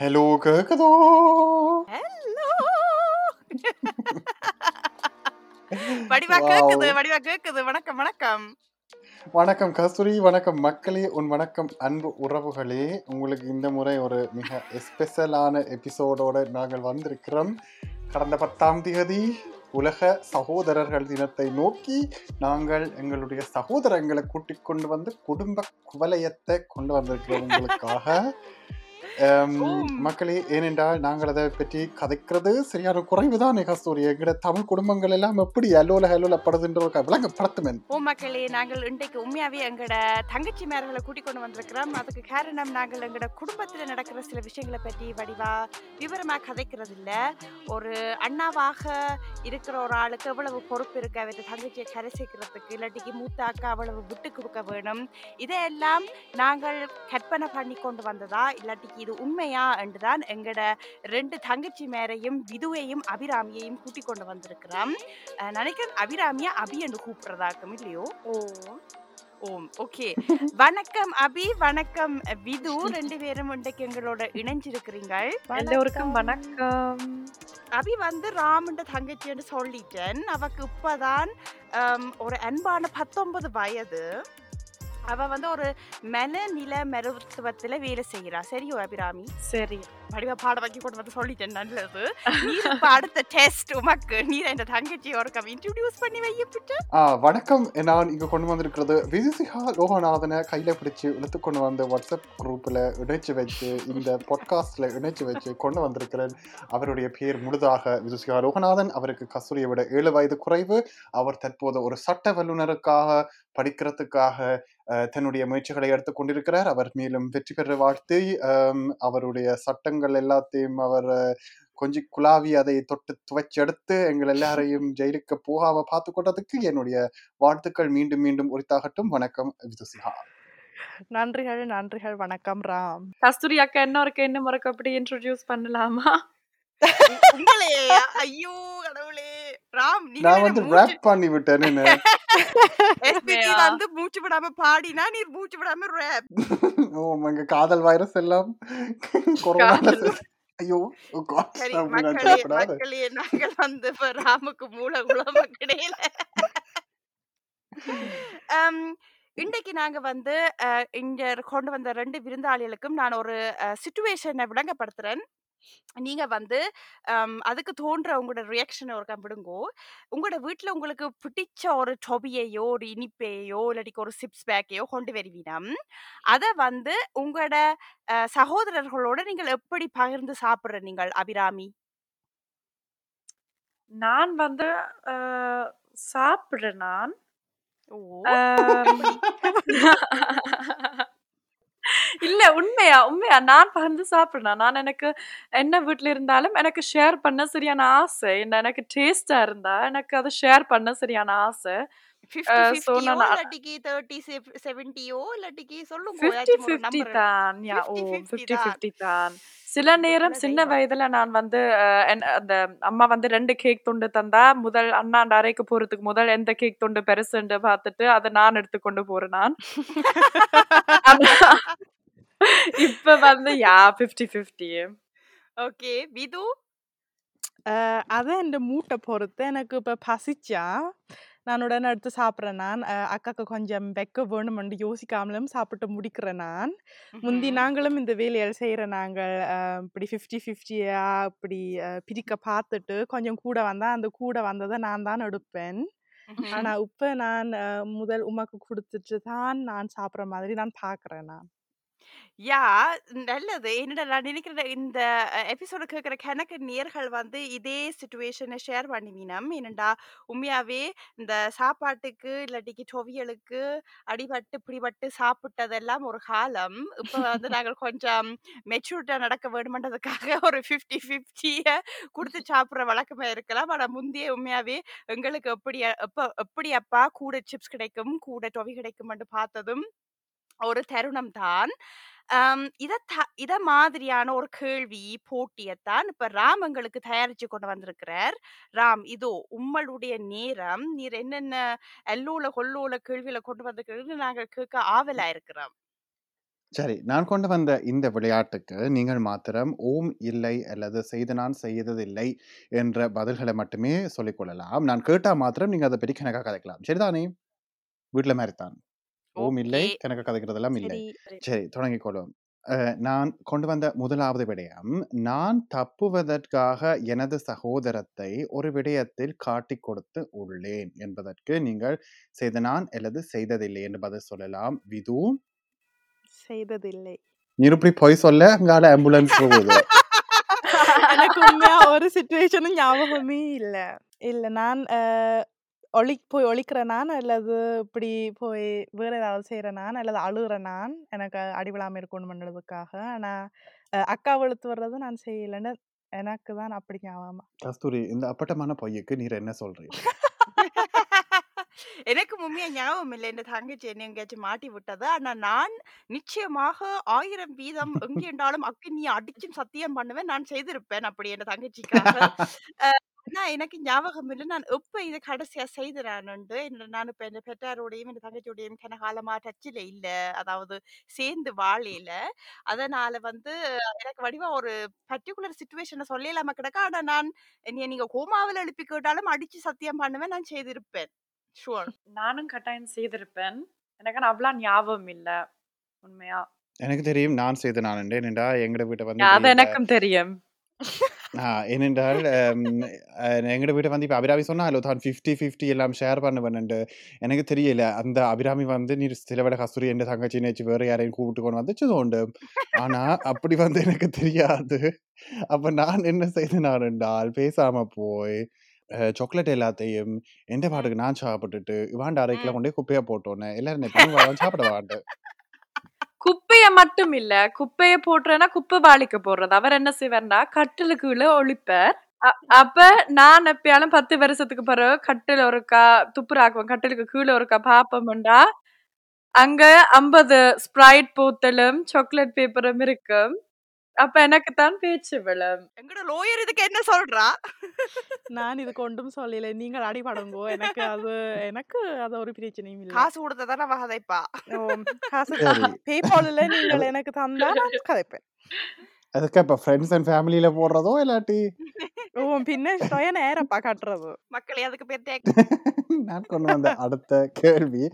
Hello கேக்குதோ hello வடிவா கேக்குது வடிவா கேக்குது. வணக்கம் வணக்கம். வணக்கம் கஸ்தூரி. வணக்கம் மக்களே. உன் வணக்கம் அன்பு உறவுகளே. உங்களுக்கு இந்த முறை ஒரு மிக ஸ்பெஷலான எபிசோடோட நாங்கள் வந்திருக்கிறோம். கடந்த பத்தாம் தேதி உலக சகோதரர்கள் தினத்தை நோக்கி நாங்கள் எங்களுடைய சகோதரங்களை கூட்டிக் கொண்டு வந்து குடும்ப குவலயத்தை கொண்டு வந்திருக்கிறோம் உங்களுக்காக. மக்களே ஏனென்றால் நாங்கள் அதை பற்றி கதைக்கிறது சரியான குறைவுதான் கஸ்தூரி எங்கட தமிழ் குடும்பங்கள் எல்லாம் எப்படி அலோல அலோலப்படுதுன்ற ஒரு விளங்கப்படுத்துமென். ஓ மக்களே நாங்கள் இன்றைக்கு உண்மையாவே எங்கட தங்கச்சி மேர்களை கூட்டிக் கொண்டு வந்திருக்கிறோம். அதுக்கு காரணம் நாங்கள் எங்கட குடும்பத்துல நடக்கிற சில விஷயங்களை பற்றி வடிவா விவரமா கதைக்கிறது இல்ல ஒரு அண்ணாவாக இருக்கிற ஒரு ஆளுக்கு எவ்வளவு பொறுப்பு இருக்கு? அவற்றை தங்கச்சியை கரை சேர்க்கறதுக்கு இல்லாட்டிக்கு மூத்த அக்கா அவ்வளவு விட்டு கொடுக்க வேணும். இதையெல்லாம் நாங்கள் கற்பனை பண்ணி கொண்டு வந்ததா? இல்லாட்டிக்கு இது உண்மையா? என்றுதான் எங்கட ரெண்டு தங்கச்சி மேரையும் விதுவையும் அபிராமியையும் கூட்டிக் கொண்டு வந்திருக்கிறோம். நினைக்கிறேன் அபிராமியா அபி என்று கூப்பிடுறதாக்கும் இல்லையோ? ஓ. ஓம் ஓகே. வணக்கம் அபி வணக்கம் விது. ரெண்டு பேரும் இன்றைக்கு எங்களோட இணைஞ்சிருக்கிறீங்கள் எல்லோருக்கும் வணக்கம். அபி வந்து ராமண்ட தங்கச்சின்னு சொல்லிட்டேன். அவக்கு இப்பதான் ஒரு அன்பான பத்தொன்பது வயது. அவ வந்து ஒரு மனநில மருத்துவத்துல வேலை செய்கிறா சரியோ அபிராமி? சரி. வடிவ பாட வைக்க கொண்டு வந்து சொல்லிட்டேன் நல்லது. நீர் இப்ப அடுத்த டெஸ்ட் உமக்கு நீர் இந்த தங்கச்சி ஒரு இன்ட்ரோடியூஸ் பண்ணி வையப்பிட்டு ஆ வணக்கம். நான் இங்க கொண்டு வந்திருக்கிறது விஜயசிகா லோகநாதனை கையில பிடிச்சு இழுத்து கொண்டு வந்து வாட்ஸ்அப் குரூப்ல இணைச்சு வச்சு இந்த பாட்காஸ்ட்ல இணைச்சு வச்சு கொண்டு வந்திருக்கிறேன். அவருடைய பேர் முழுதாக விஜயசிகா லோகநாதன். அவருக்கு கஸ்தூரியை விட ஏழு வயது குறைவு. அவர் தற்போது ஒரு சட்ட வல்லுநருக்காக படிக்கிறதுக்காக தன்னுடைய முயற்சிகளை எடுத்துக் கொண்டிருக்கிறார். அவர் மேலும் வெற்றி பெற வாழ்த்தி அவருடைய சட்டங்கள் எல்லாத்தையும் அவர் கொஞ்சம் குலாவி அதை தொட்டு துவைச்சு எடுத்து எங்கள் எல்லாரையும் ஜெயிலுக்கு போகாம பார்த்து கொண்டதுக்கு என்னுடைய வாழ்த்துக்கள் மீண்டும் மீண்டும் உரித்தாகட்டும். வணக்கம் விதுசிகா நன்றிகள் நன்றிகள். வணக்கம் ராம். கஸ்தூரி அக்கா என்ன இருக்கு? என்ன முறைக்கு? அப்படி இன்ட்ரோடியூஸ் பண்ணலாமா? ஐயோ கடவுளே. ராம் நீங்க நான் வந்து மூச்சு ரேப் பண்ணி விட்டேன்னு? வந்து மூச்சு விடாம பாடினா நீர் மூச்சு விடாம ரேப் ஓ எங்க காதல் வைரஸ் எல்லாம்? கொரோனா ஐயோ மக்களே நாங்கள் வந்து இப்ப ராமுக்கு மூல குளம கிடையில. um, இன்றைக்கு நாங்க வந்து இங்க கொண்டு வந்த ரெண்டு விருந்தாளிகளுக்கும் நான் ஒரு சுச்சுவேஷனை விளங்கப்படுத்துறேன். நீங்க வந்து அம், அதுக்கு தோன்ற உங்களோட ரியாக்ஷனை ஒரு விடுங்கோ. உங்களோட வீட்ல உங்களுக்கு பிடிச்ச ஒரு டொபியையோ ஒரு இனிப்பையோ இல்லாட்டிக்கு ஒரு சிப்ஸ் பேக்கையோ கொண்டு வருவீனம் அதை வந்து உங்களோட அஹ், சகோதரர்களோட நீங்கள் எப்படி பகிர்ந்து சாப்பிடுற நீங்கள் அபிராமி? நான் வந்து அஹ், சாப்பிடுறேன் நான். ஓ. இல்ல உண்மையா உண்மையா. நான் பகிர்ந்து சாப்பிடுறேன். நான் எனக்கு என்ன வீட்ல இருந்தாலும் எனக்கு ஷேர் பண்ண சரியான ஆசை. என்ன எனக்கு டேஸ்டா இருந்தா எனக்கு அதை ஷேர் பண்ண சரியான ஆசை. ஃபிஃப்டி அஹ், so ஃபிஃப்டியோ நான் இல்லாட்டிக்கு தேர்ட்டி செவன்டியோ இல்லாட்டிக்கு சொல்லுங்க. ஃபிஃப்டி ஏதாச்சும் ஒரு ஃபிஃப்டி நம்பர் தான் யா ஓ 50 50 ஃபிஃப்டி தான். ஃபிஃப்டி தான். சில நேரம் சின்ன வயதுல நான் வந்து அந்த அம்மா வந்து ரெண்டு கேக் துண்டு தந்தா முதல் அண்ணாண்ட அறைக்கு போறதுக்கு முதல் எந்த கேக் துண்டு பெருசுன்னு பார்த்துட்டு அதை நான் எடுத்துக்கொண்டு போறேன் நான். இப்ப வந்து யா ஃபிஃப்டி ஃபிஃப்டி ஓகே. விது? அஹ், அது என் மூட்டை பொறுத்து எனக்கு இப்போ பசிச்சா நான் உடனே எடுத்து சாப்பிட்றேன் நான். அக்காக்கு கொஞ்சம் வைக்க வேணுமென்று யோசிக்காமலும் சாப்பிட்டு முடிக்கிறேன் நான். முந்தி. நாங்களும் இந்த வேலையை செய்கிற நாங்கள் இப்படி ஃபிஃப்டி ஃபிஃப்டியா இப்படி பிரிக்க பார்த்துட்டு கொஞ்சம் கூட வந்தால் அந்த கூட வந்ததை நான் தான் எடுப்பேன். ஆனால் இப்போ நான் முதல் உமக்கு கொடுத்துட்டு தான் நான் சாப்பிட்ற மாதிரி நான் பார்க்குறேன் நான். யா நல்லது. என்னடா நான் நினைக்கிறேன் இந்த எபிசோட கேட்குற கணக்கு நேர்கள் வந்து இதே சுச்சுவேஷனை ஷேர் பண்ணுவீனம் என்னடா? உண்மையாவே இந்த சாப்பாட்டுக்கு இல்லாட்டிக்கு டொவியலுக்கு அடிபட்டு பிடிபட்டு சாப்பிட்டதெல்லாம் ஒரு காலம். இப்போ வந்து நாங்கள் கொஞ்சம் மெச்சூரிட்டா நடக்க வேணுமென்றதுக்காக ஒரு ஃபிஃப்டி ஃபிஃப்டியை கொடுத்து சாப்பிட்ற வழக்கமா இருக்கலாம். ஆனால் முந்தைய உண்மையாவே எங்களுக்கு எப்படி எப்போ எப்படி அப்பா கூட சிப்ஸ் கிடைக்கும் கூட டொவி கிடைக்கும்னு பார்த்ததும் ஒரு தருணம் தான் இத இத மாதிரியான ஒரு கேள்வி போட்டியத்தான் இப்ப ராம் எங்களுக்கு தயாரிச்சு கொண்டு வந்திருக்கிறார். ராம் இதோ உங்களுடைய நேரம். நீர் என்னென்ன அல்லூல கொல்லூல கேள்வியில கொண்டு வந்திருக்கிறது நாங்கள் கேட்க ஆவலா இருக்கிறோம் சரி நான் கொண்டு வந்த இந்த விளையாட்டுக்கு நீங்கள் மாத்திரம் ஓம் இல்லை அல்லது செய்து நான் செய்ததில்லை என்ற பதில்களை மட்டுமே சொல்லிக் கொள்ளலாம். நான் கேட்டா மாத்திரம் நீங்க அதை பற்றி கணக்காக கதைக்கலாம். சரிதானே? வீட்டுல மாதிரி தான் ஓம் இல்லை கணக்கு கதைக்கிறதெல்லாம் இல்லை. சரி சரி. தொடங்கிக் கொள்வோம் அஹ், நான் கொண்டு வந்த முதலாவது விடயம் நான் தப்புவதற்காக எனது சகோதரத்தை ஒரு விடயத்தில் காட்டிக் கொடுத்து உள்ளேன் என்பதற்கு நீங்கள் செய்த நான் அல்லது செய்ததில்லை என்று பதில் சொல்லலாம். விது? செய்ததில்லை. நீர் இப்படி பொய் சொல்ல அங்கால ஆம்புலன்ஸ் போகுது. எனக்கு உண்மையா ஒரு சுச்சுவேஷனும் ஞாபகமே இல்ல. இல்ல நான் ஒளி போய் ஒழிக்கிற நான் அல்லது இப்படி போய் வேற ஏதாவது செய்யற நான் அல்லது அழுகுற நான் எனக்கு அடிவிழாம இருக்கணும் பண்ணுறதுக்காக ஆனா அஹ், அக்கா வெளுத்து வர்றது நான் செய்யலைன்னு எனக்கு தான் அப்படி ஞாபகமா. கஸ்தூரி இந்த அப்பட்டமான பொய்யுக்கு நீர் என்ன சொல்றீங்க? எனக்கு உண்மையா ஞாபகம் இல்லை. இந்த தங்கச்சி என்ன எங்கேயாச்சும் மாட்டி விட்டது? ஆனா நான் நிச்சயமாக ஆயிரம் வீதம் எங்கே இருந்தாலும் அக்கினி அடிச்சும் சத்தியம் பண்ணுவேன். நான் செய்திருப்பேன் அப்படி என் தங்கச்சிக்காக. ஆனா எனக்கு ஞாபகம் இல்லை. நான் எப்ப இது கடைசியா செய்தறானுண்டு? நான் இப்ப என் பெற்றாரோடையும் என் தங்கச்சியோடையும் கன காலமா டச்சில் இல்ல. அதாவது சேர்ந்து வாழையில அதனால வந்து எனக்கு வடிவா ஒரு பர்டிகுலர் சுச்சுவேஷனை சொல்லலாம கிடக்க. ஆனா நான் என்னைய நீங்க கோமாவில் எழுப்பி கேட்டாலும் அடிச்சு சத்தியம் பண்ணுவேன். நான் செய்திருப்பேன். ஷுவர் நானும் கட்டாயம் செய்திருப்பேன். எனக்கு ஆனா அவ்வளவு ஞாபகம் இல்ல. உண்மையா? எனக்கு தெரியும். நான் செய்த நான் ஏனென்றா எங்கட வீட்டை வந்து அது எனக்கும் தெரியும். ஏனென்றால் அஹ், எங்கட வீட்டை வந்து இப்போ அபிராமி சொன்னாலோ தான் ஃபிஃப்டி ஃபிஃப்டி எல்லாம் ஷேர் பண்ணுவேன்ட்டு எனக்கு தெரியல. அந்த அபிராமி வந்து நீ சிலவிட கஸ்தூரி என்ற தங்கச்சி நேச்சு வேறு யாரையும் கூப்பிட்டு கொண்டு வந்துச்சு உண்டு ஆனா அப்படி வந்து எனக்கு தெரியாது. அப்ப நான் என்ன செய்தேன் என்றால் பேசாம போய் சாக்லேட் எல்லாத்தையும் எந்த பாட்டுக்கு நான் சாப்பிட்டுட்டு இவாண்ட அரைக்கில கொண்டே குப்பையா போட்டோன்னே எல்லாரும் சாப்பிட வாண்டு. குப்பைய மட்டும் இல்ல குப்பைய போட்டுறேன்னா குப்பை வாளிக்கு போடுறது. அவர் என்ன செய்வார்னா கட்டிலுக்குள்ள ஒழிப்பார் அ- அப்ப நான் எப்பயாலும் பத்து வருஷத்துக்கு பிறகு கட்டில் ஒருக்கா துப்புராக்குவேன் கட்டிலுக்கு கீழே ஒருக்கா பாப்போம்டா அங்க ஐம்பது ஸ்ப்ரைட் போத்தலும் சாக்லேட் பேப்பரும் இருக்கும். அப்ப எனக்கு தான் பேச்சு விழும் எங்கட லோயர் இதுக்கு என்ன சொல்றா? நான் இது கொண்டும் சொல்லல. நீங்கள் அடிபடுங்கோ எனக்கு அது எனக்கு அது ஒரு பிரச்சனையும் இல்லை. காசு கொடுத்ததான வகதைப்பா காசு சரி. பேபாலில் நீங்கள் எனக்கு தந்தா நான் கதைப்பேன். அதுக்கு இப்ப ஃப்ரெண்ட்ஸ் அண்ட் ஃபேமிலியில போடுறதோ இல்லாட்டி? ஓ பின்ன சுய நேரப்பா கட்டுறது. மக்களே அதுக்கு பேர் டேக் நான் கொண்டு வந்த அடுத்த கேள்வி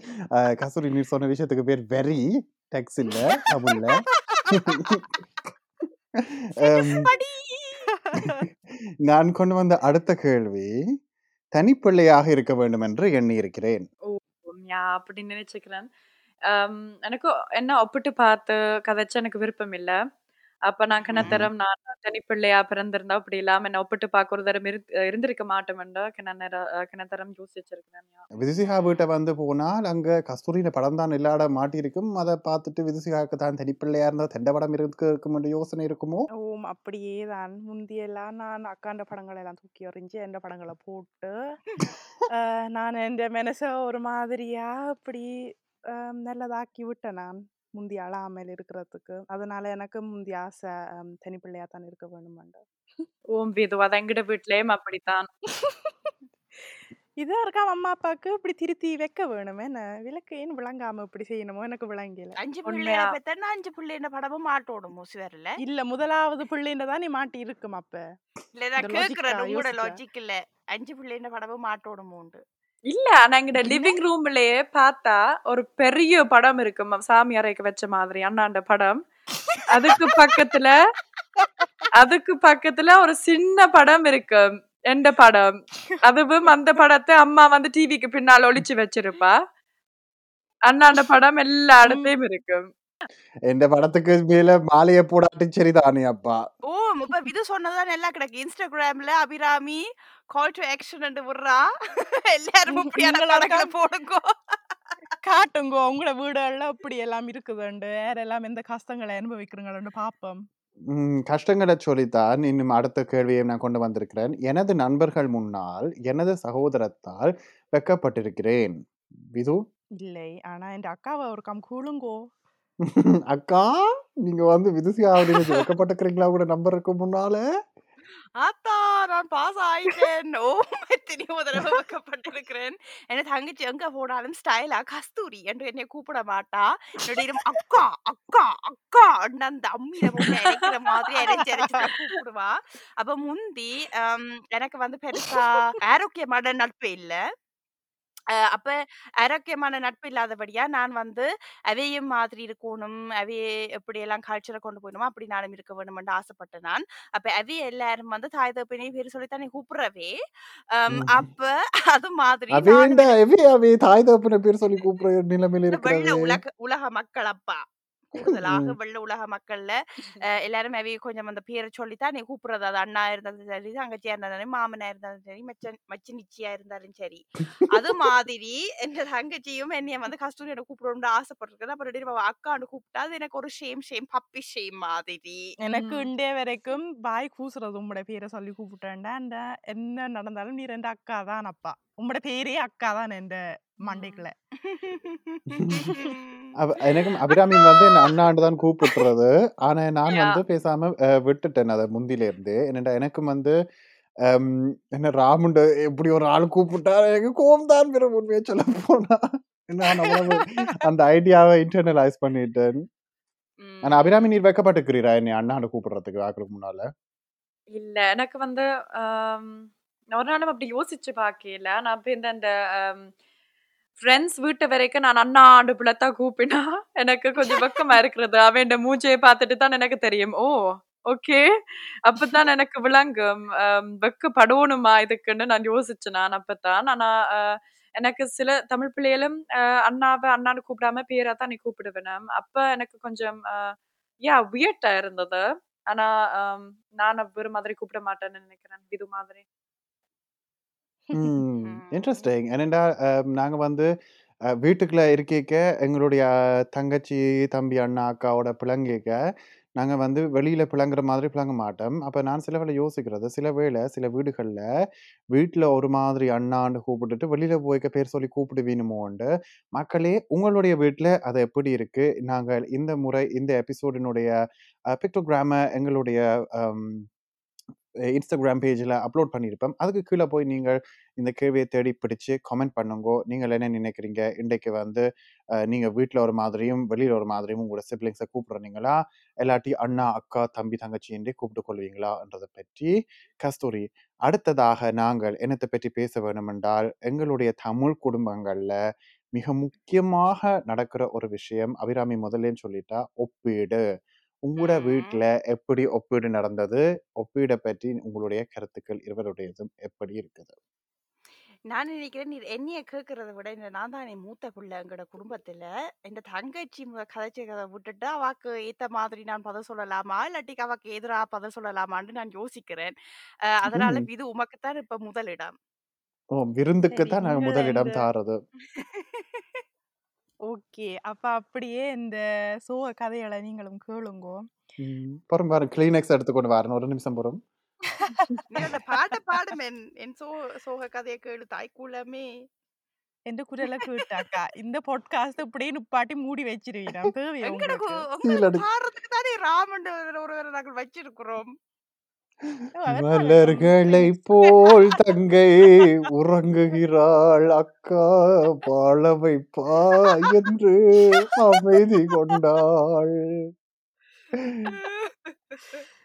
கஸ்தூரி நீர் சொன்ன விஷயத்துக்கு பேர் வெரி டெக்ஸ் இல்ல தமிழ்ல அடி நான் கொண்டு வந்த அடுத்த கேள்வி தனிப்பிள்ளையாக இருக்க வேண்டும் என்று எண்ணி இருக்கிறேன் யா அப்படி நினைச்சுக்கிறேன். எனக்கு என்ன ஒப்பிட்டு பார்த்து கதைச்சு எனக்கு விருப்பம் இல்ல. அப்ப நான் கனத்தரம் நான் தனிப்பிள்ளையா பிறந்திருந்தா அப்படி இல்லாம என்ன ஒப்பிட்டு பார்க்க ஒரு தரம் இரு- இருந்திருக்க மாட்டோம்டா கிணத்தரம் யோசிச்சிருக்கிறேன் யா. விதுசிகா வீட்டை வந்து போனால் அங்க கஸ்தூரியின் படம் தான் இல்லாட மாட்டியிருக்கும். அதை பார்த்துட்டு விதுசிகாவுக்கு தான் தனிப்பிள்ளையா இருந்தா தெண்ட படம் இருக்கு இருக்கும் யோசனை இருக்குமோ? ஓம் அப்படியே தான் முந்தியெல்லாம் நான் அக்காண்ட படங்களை எல்லாம் தூக்கி எறிஞ்சு எந்த படங்களை போட்டு நான் என் மனசை ஒரு மாதிரியா அப்படி நல்லதாக்கி விட்டேன் நான். முந்தி அழாமல் இருக்கிறதுக்கு. அதனால எனக்கு முந்தி ஆசை தனிப்பிள்ளையா தான் இருக்க வேணுமாண்டு ஓம் அது எங்கிட்ட வீட்லயும் அப்படித்தான். இதா இருக்கா அம்மா அப்பாவுக்கு இப்படி திருத்தி வைக்க வேணுமே என்ன? விளக்கு ஏன் விளங்காம இப்படி செய்யணுமோ? எனக்கு விளங்கல. அஞ்சு உண்மையா? பிள்ளைகளை பெத்தன்னா அஞ்சு பிள்ளைன படமும் மாட்டோடும் மூசுவரில் இல்ல முதலாவது பிள்ளைன்ற தான் நீ மாட்டி இருக்கும் அப்ப logic கேக்குறேன் உங்களோட? லாஜிக் இல்ல. அஞ்சு பிள்ளைன படமும் மாட்டோடும் உண்டு இல்ல. ஆனா எங்கிட்ட லிவிங் ரூம்லயே பார்த்தா ஒரு பெரிய படம் இருக்கும் சாமி அறைக்கு வச்ச மாதிரி. அண்ணாண்ட படம். அதுக்கு பக்கத்துல அதுக்கு பக்கத்துல ஒரு சின்ன படம் இருக்கும் எந்த படம். அதுவும் அந்த படத்தை அம்மா வந்து டிவிக்கு பின்னால ஒளிச்சு வச்சிருப்பா. அண்ணாண்ட படம் எல்லா இடத்தையும் இருக்கும் எந்த படத்துக்கு மேல மாலையை போடாட்டி சரிதானே அப்பா. ஓ! இப்ப இது சொன்னதான் எல்லாம் கிடக்கு. இன்ஸ்டாகிராம்ல அபிராமி கால் டு ஆக்ஷன் விடுறா. எல்லாரும் இப்படியான நீங்களா படங்களை இருக்கா? போடுங்க. காட்டுங்கோ உங்களோட வீடுகள்ல இப்படி எல்லாம் இருக்குதுண்டு. யாரெல்லாம் எந்த கஷ்டங்களை அனுபவிக்கிறீங்களோன்னு பாப்போம். ம், கஷ்டங்களை சொல்லித்தான் இன்னும் அடுத்த கேள்வியை நான் கொண்டு வந்திருக்கிறேன். எனது நண்பர்கள் முன்னால் எனது சகோதரத்தால் வெக்கப்பட்டிருக்கிறேன். விது? இல்லை. ஆனா என் அக்காவை ஒரு கம் கூழுங்கோ அக்கா நீங்க வந்து விதுசியா அப்படின்னு வெக்கப்பட்டிருக்கிறீங்களா? கூட நம்பருக்கு முன்னால. ஆத்தா நான் பாஸ் ஆயிட்டேன். ஓ எத்தனையோ தடவை வைக்கப்பட்டிருக்கிறேன். என் தங்கச்சி எங்க போனாலும் ஸ்டைலா கஸ்தூரி என்று என்னை கூப்பிட மாட்டா. என்னுடைய அக்கா அக்கா அக்கா அந்த அம்மியில போட்டு மாதிரி அரைச்சு அரைச்சு கூப்பிடுவா. அப்ப முந்தி ஹம், எனக்கு வந்து பெருசா ஆரோக்கியமான நட்பு இல்ல. அப்ப ஆரோக்கியமான நட்பு இல்லாதபடியா நான் வந்து அவையும் மாதிரி இருக்கணும் அவைய எப்படி எல்லாம் கல்ச்சரை கொண்டு போகணுமோ அப்படி நானும் இருக்க வேணும்னு ஆசைப்பட்டேன் நான். அப்ப அவைய எல்லாரும் வந்து தாய் தப்பினே பேர் சொல்லித்தானே கூப்பிடுறவே? ஹம், ம். அப்ப அது மாதிரி நானும் அவேண்ட எனக்கு எவே அவே தாய் தகப்பன பேர் சொல்லி கூப்பிடுற நிலைமையில இந்த வெள்ள இருக்கிறது உலக உலக மக்கள் அப்பா. கூடுதலாக. வெள்ள உலக மக்கள்ல அஹ் எல்லாரும் அவி கொஞ்சம் அந்த பேரை சொல்லித்தான் நீ கூப்பிடுறது? அது அண்ணா இருந்தாலும் சரி தங்கச்சியா இருந்தாலும் மாமனா இருந்தாலும் சரி மச்சன் மச்சினிச்சியா இருந்தாலும் சரி. அது மாதிரி என்ற தங்கச்சியும் என்னைய வந்து கஸ்தூரியோட கூப்பிடணும்னு ஆசைப்பட்டிருக்கேன் அப்புறம் அக்கான்னு கூப்பிட்டா அது எனக்கு ஒரு ஷேம் ஷேம் பப்பி ஷேம் மாதிரி. எனக்கு. இண்டே வரைக்கும் பாய் கூசுறது உங்களோட பேரை சொல்லி கூப்பிட்டேன்டா என்ன நடந்தாலும் நீ ரெண்டு அக்கா தான் அப்பா. உங்களோட பேரே அக்கா தான் என் மண்டைக்குள்ள. எனக்கும் அபிராமி வந்து என்ன அண்ணாண்டு தான் கூப்பிட்டுறது ஆனா நான் வந்து பேசாம விட்டுட்டேன் அதை முந்தில இருந்து என்னடா எனக்கும் வந்து என்ன ராமுண்ட எப்படி ஒரு ஆள் கூப்பிட்டா எனக்கு கோபம் தான் பிற உண்மையை சொல்ல போனா. நான் அந்த ஐடியாவை இன்டர்னலைஸ் பண்ணிட்டேன். ஆனா அபிராமி நீர் வைக்கப்பட்டுக்கிறீரா என்னை அண்ணாண்டு கூப்பிடுறதுக்கு ஆக்களுக்கு முன்னால? இல்ல எனக்கு வந்து ஒரு நாளும் அப்படி யோசிச்சு பார்க்கல நான் இப்ப இந்த இந்த ஃப்ரெண்ட்ஸ் வீட்டு வரைக்கும் நான் அண்ணா ஆண்டு பிள்ளைத்தான் கூப்பினா எனக்கு கொஞ்சம் வெக்கமா இருக்கிறது. அவன் மூஞ்சையை பார்த்துட்டு தான் எனக்கு தெரியும். Oh okay. அப்பதான் எனக்கு விளங்கும். ஆம், வெக்கப்படணுமா இதுக்குன்னு நான் யோசிச்சேன் நான் அப்பதான் ஆனா எனக்கு சில தமிழ் பிள்ளைகளும் அண்ணாவை அண்ணான்னு கூப்பிடாம பேரா தான் நீ கூப்பிடுவேன் அப்ப எனக்கு கொஞ்சம் யா வியர்ட்டா இருந்தது. ஆனா நான் வேறு மாதிரி கூப்பிட மாட்டேன்னு நினைக்கிறேன். இது மாதிரி. ம். இன்ட்ரெஸ்டிங் என்னடா நாங்க வந்து அஹ், வீட்டுக்குள்ள இருக்கைக்க எங்களுடைய தங்கச்சி தம்பி அண்ணா அக்காவோட பிள்ளைங்க நாங்க வந்து வெளியில பிளங்குற மாதிரி பிளங்க மாட்டோம். அப்ப நான் சில வேளை யோசிக்கிறது சில வேளை சில வீடுகள்ல வீட்டுல ஒரு மாதிரி அண்ணான்னு கூப்பிட்டுட்டு வெளியில போய்க்க பேர் சொல்லி கூப்பிடுவீனுமோண்டு மக்களே உங்களுடைய வீட்டுல அது எப்படி இருக்கு? நாங்கள் இந்த முறை இந்த எபிசோடினுடைய பிக்டோகிராம எங்களுடைய இன்ஸ்டாகிராம் பேஜில் அப்லோட் பண்ணியிருப்பேன். அதுக்கு கீழே போய் நீங்கள் இந்த கேள்வியை தேடி பிடிச்சு கமெண்ட் பண்ணுங்கோ. நீங்கள் என்ன நினைக்கிறீங்க? இன்றைக்கு வந்து நீங்கள் வீட்டில் ஒரு மாதிரியும் வெளியில் ஒரு மாதிரியும் உங்களோட சிப்ளிங்ஸை கூப்பிடுறீங்களா இல்லாட்டி அண்ணா அக்கா தம்பி தங்கச்சி என்றே கூப்பிட்டு கொள்வீங்களான்றதை பற்றி கஸ்தூரி. அடுத்ததாக நாங்கள் என்னத்தை பற்றி பேச வேணுமென்றால் எங்களுடைய தமிழ் குடும்பங்களில் மிக முக்கியமாக நடக்கிற ஒரு விஷயம் அபிராமி முதல்லேன்னு சொல்லிட்டா ஒப்பீடு. உங்களோட வீட்ல எப்படி ஒப்பீடு நடந்தது? ஒப்பீடை பற்றி உங்களுடைய கருத்துக்கள் இருவருடையதும் எப்படி இருக்குது? நான் நினைக்கிறேன் நீ என்னைய கேட்கறத விட இந்த நான் தான் என் மூத்த பிள்ளை எங்களோட குடும்பத்துல இந்த தங்கச்சி மு- கதைச்சதை விட்டுட்டு அவாக்கு ஏத்த மாதிரி நான் பதில் சொல்லலாமா? இல்லாட்டி அவாக்கு எதிரா பதில் சொல்லலாமான்னு நான் யோசிக்கிறேன். அஹ் அதனால ம். இது உமக்குத்தான் இப்ப முதலிடம் ஓ விருந்துக்கு சரி தான் உங்களை முதலிடம் தாரது. ஓகே. அப்ப அப்படியே இந்த சோக கதைகளை நீங்களும் கேளுங்கோ. ம். பொறும் பாரு கிளீனெக்ஸ் எடுத்துக்கொண்டு வரணும் ஒரு நிமிஷம் பொறும். அந்த பாட்டை பாடும். என் என் சோ சோக கதையை கேளு தாய்க்குள்ளமே எந்த குரலை கேட்டாக்கா? இந்த பாட்காஸ்ட் இப்படியே நிப்பாட்டி மூடி வச்சிருவீங்க. தேவையா எங்கட உங்களுக்கு? பாடுறதுக்கு தானே ராமன் ஒருவரை நாங்கள் வச்சிருக்கிறோம். மலர்களை போல் தங்கை உறங்குகிறாள். அக்கா வாழ வைப்பா என்று அமைதி கொண்டாள்.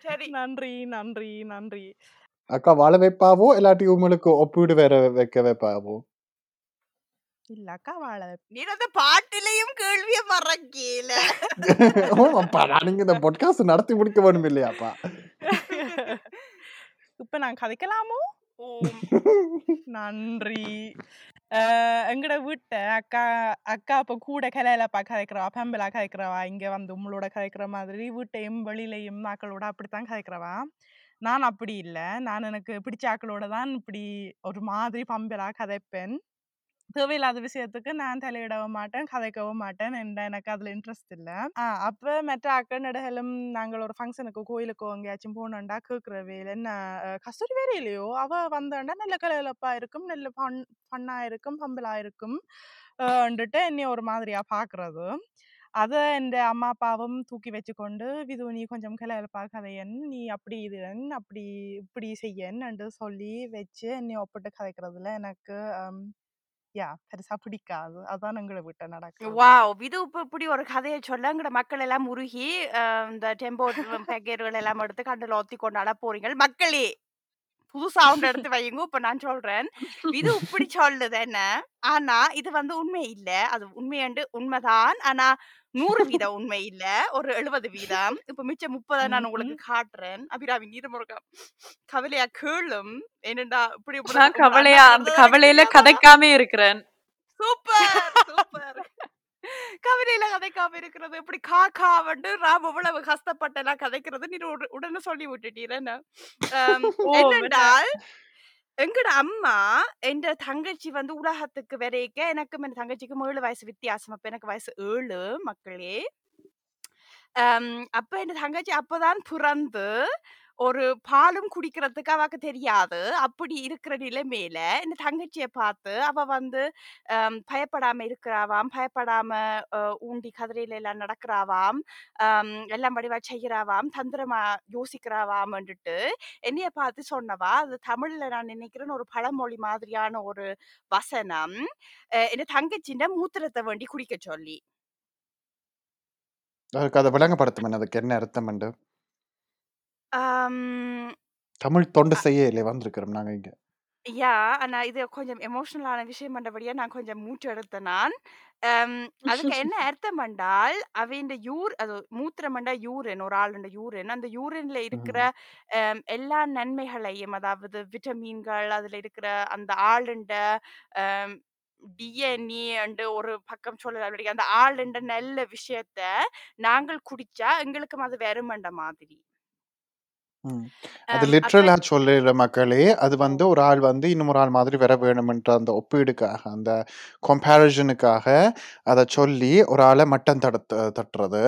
சரி. நன்றி நன்றி நன்றி. அக்கா வாழ வைப்பாவோ இல்லாட்டி உங்களுக்கு ஒப்பீடு வேற வைக்க வைப்பாவோ இல்லக்கா வாழ நீ அந்த பாட்டிலையும் கேள்விய மறக்கல. ஓ அப்பா நானுங்க இந்த பாட்காஸ்ட் நடத்தி முடிக்க வேணும் இல்லையாப்பா இப்ப நான் கதைக்கலாமோ? ஓம். நன்றி. எங்கட வீட்டை அக்கா அக்கா இப்ப கூட கலையிலப்பா கதைக்கிறவா பெம்பலா கதைக்கிறவா இங்க வந்து உங்களோட கதைக்கிற மாதிரி வீட்டையும் வெளியிலையும் ஆக்களோட அப்படித்தான் கதைக்கிறவா. நான் அப்படி இல்லை. நான் எனக்கு பிடிச்ச ஆக்களோட தான் இப்படி ஒரு மாதிரி பம்பலா கதைப்பேன். தேவையில்லாத விஷயத்துக்கு நான் தலையிடவும் மாட்டேன் கதைக்கவும் மாட்டேன். என்ற எனக்கு அதுல இன்ட்ரெஸ்ட் இல்ல. அப்போ அப்ப மற்ற அக்கநடுகளும் நாங்கள் ஒரு ஃபங்க்ஷனுக்கு கோயிலுக்கோ எங்கேயாச்சும் போனோம்டா கேட்குறவே வேலை என்ன கஸ்தூரி வேற இல்லையோ? அவ வந்தோண்டா நல்ல கலகலப்பா இருக்கும் நல்ல ஃபன் ஃபன்னா இருக்கும் பம்பலா இருக்கும். ன்ட்டு என்னைய ஒரு மாதிரியா பாக்குறது. அதை எந்த அம்மா அப்பாவும் தூக்கி வச்சுக்கொண்டு விது நீ கொஞ்சம் கிளப்பா கதையன். நீ அப்படி இதுன் அப்படி இப்படி செய்யன்னு என்று சொல்லி வச்சு என்னை ஒப்பிட்டு கதைக்கிறதுல எனக்கு யா பெருசா பிடிக்காது. அதான் எங்களை விட்ட நடக்குது வாவ் இது இப்ப இப்படி ஒரு கதையை சொல்ல எங்கட மக்கள் எல்லாம் உருகி அஹ், இந்த டெம்போ பேக்கெட்டுகள் எல்லாம் எடுத்து கண்ணுல ஒத்தி கொண்டாட போறீங்க மக்களே புது சவுண்ட் எடுத்து வையுங்க. இப்ப நான் சொல்றேன். இது இப்படி சொல்லுது என்ன? ஆனா இது வந்து உண்மை இல்ல. அது உண்மையண்டு உண்மைதான். ஆனா நூறு வீதம் உண்மை இல்ல. ஒரு எழுபது வீதம். இப்ப மிச்சம் முப்பதை நான் உங்களுக்கு காட்டுறேன். அபிராமி நீரமுருகம் கவலையா கேளும். என்னடா இப்படி கவலையா அந்த கவலையில கதைக்காம இருக்கிறேன். Super super. கவிதையில கதைக்காம இருக்கிறது. இப்படி கா வந்து ராம் இவ்வளவு கஷ்டப்பட்டெல்லாம் கதைக்கிறது. நீ உட- உடனே சொல்லி விட்டுட்டீர் என்ன ஆம், ஓ என்னென்றால் எங்கட அம்மா என்ற தங்கச்சி வந்து உலகத்துக்கு வரைக்க எனக்கும் என் தங்கச்சிக்கும் ஏழு வயசு வித்தியாசம். அப்ப எனக்கு வயசு ஏழு மக்களே. அப்ப என் தங்கச்சி அப்பதான் பிறந்து ஒரு பாலும் குடிக்கிறதுக்கு அவக்கு தெரியாது. அப்படி இருக்கிற நிலைமையில இந்த தங்கச்சியை பார்த்து அவ வந்து பயப்படாம இருக்கிறாவாம் பயப்படாம ஊண்டி கதிரையில எல்லாம் நடக்கிறாவாம் எல்லாம் வடிவா செய்கிறாவாம் தந்திரமா யோசிக்கிறாவாம்ன்ட்டு என்னைய பார்த்து சொன்னவா அது தமிழ்ல நான் நினைக்கிறேன் ஒரு பழமொழி மாதிரியான ஒரு வசனம் என் தங்கச்சின்ற மூத்திரத்தை வேண்டி குடிக்க சொல்லி. அதுக்கு அதை விளங்கப்படுத்தும் அதுக்கு என்ன அர்த்தம் உண்டு? ஆம், தமிழ் தொண்டு செய்ய இல்லை வந்திருக்கிறோம் நாங்க இங்க. யா ஆனா இது கொஞ்சம் எமோஷனலான விஷயம் பண்றபடியா நான் கொஞ்சம் மூச்சு எடுத்தேன் நான். அதுக்கு என்ன அர்த்தம் பண்ணால் அவைண்ட யூர் அது மூத்திரம் பண்ணா யூரின் ஒரு ஆளுண்ட யூரின். அந்த யூரின்ல இருக்கிற ஆம், எல்லா நன்மைகளையும் அதாவது விட்டமின்கள் அதுல இருக்கிற அந்த ஆளுண்ட டிஎன்ஏ அண்டு ஒரு பக்கம் சொல்லலாம் அந்த ஆளுண்ட நல்ல விஷயத்த நாங்கள் குடிச்சா எங்களுக்கும் அது வெறுமண்ட மாதிரி. ம். அது ஆம், அப்ப லிட்ரலா சொல்லுற மக்களே அது வந்து ஒரு ஆள் வந்து இன்னும் ஒரு ஆள் மாதிரி வர வேணும்ன்ற அந்த ஒப்பீடுக்காக அந்த கம்பேரிசனுக்காக அதை சொல்லி ஒரு ஆளை மட்டம் தடுத்து தட்டுறது.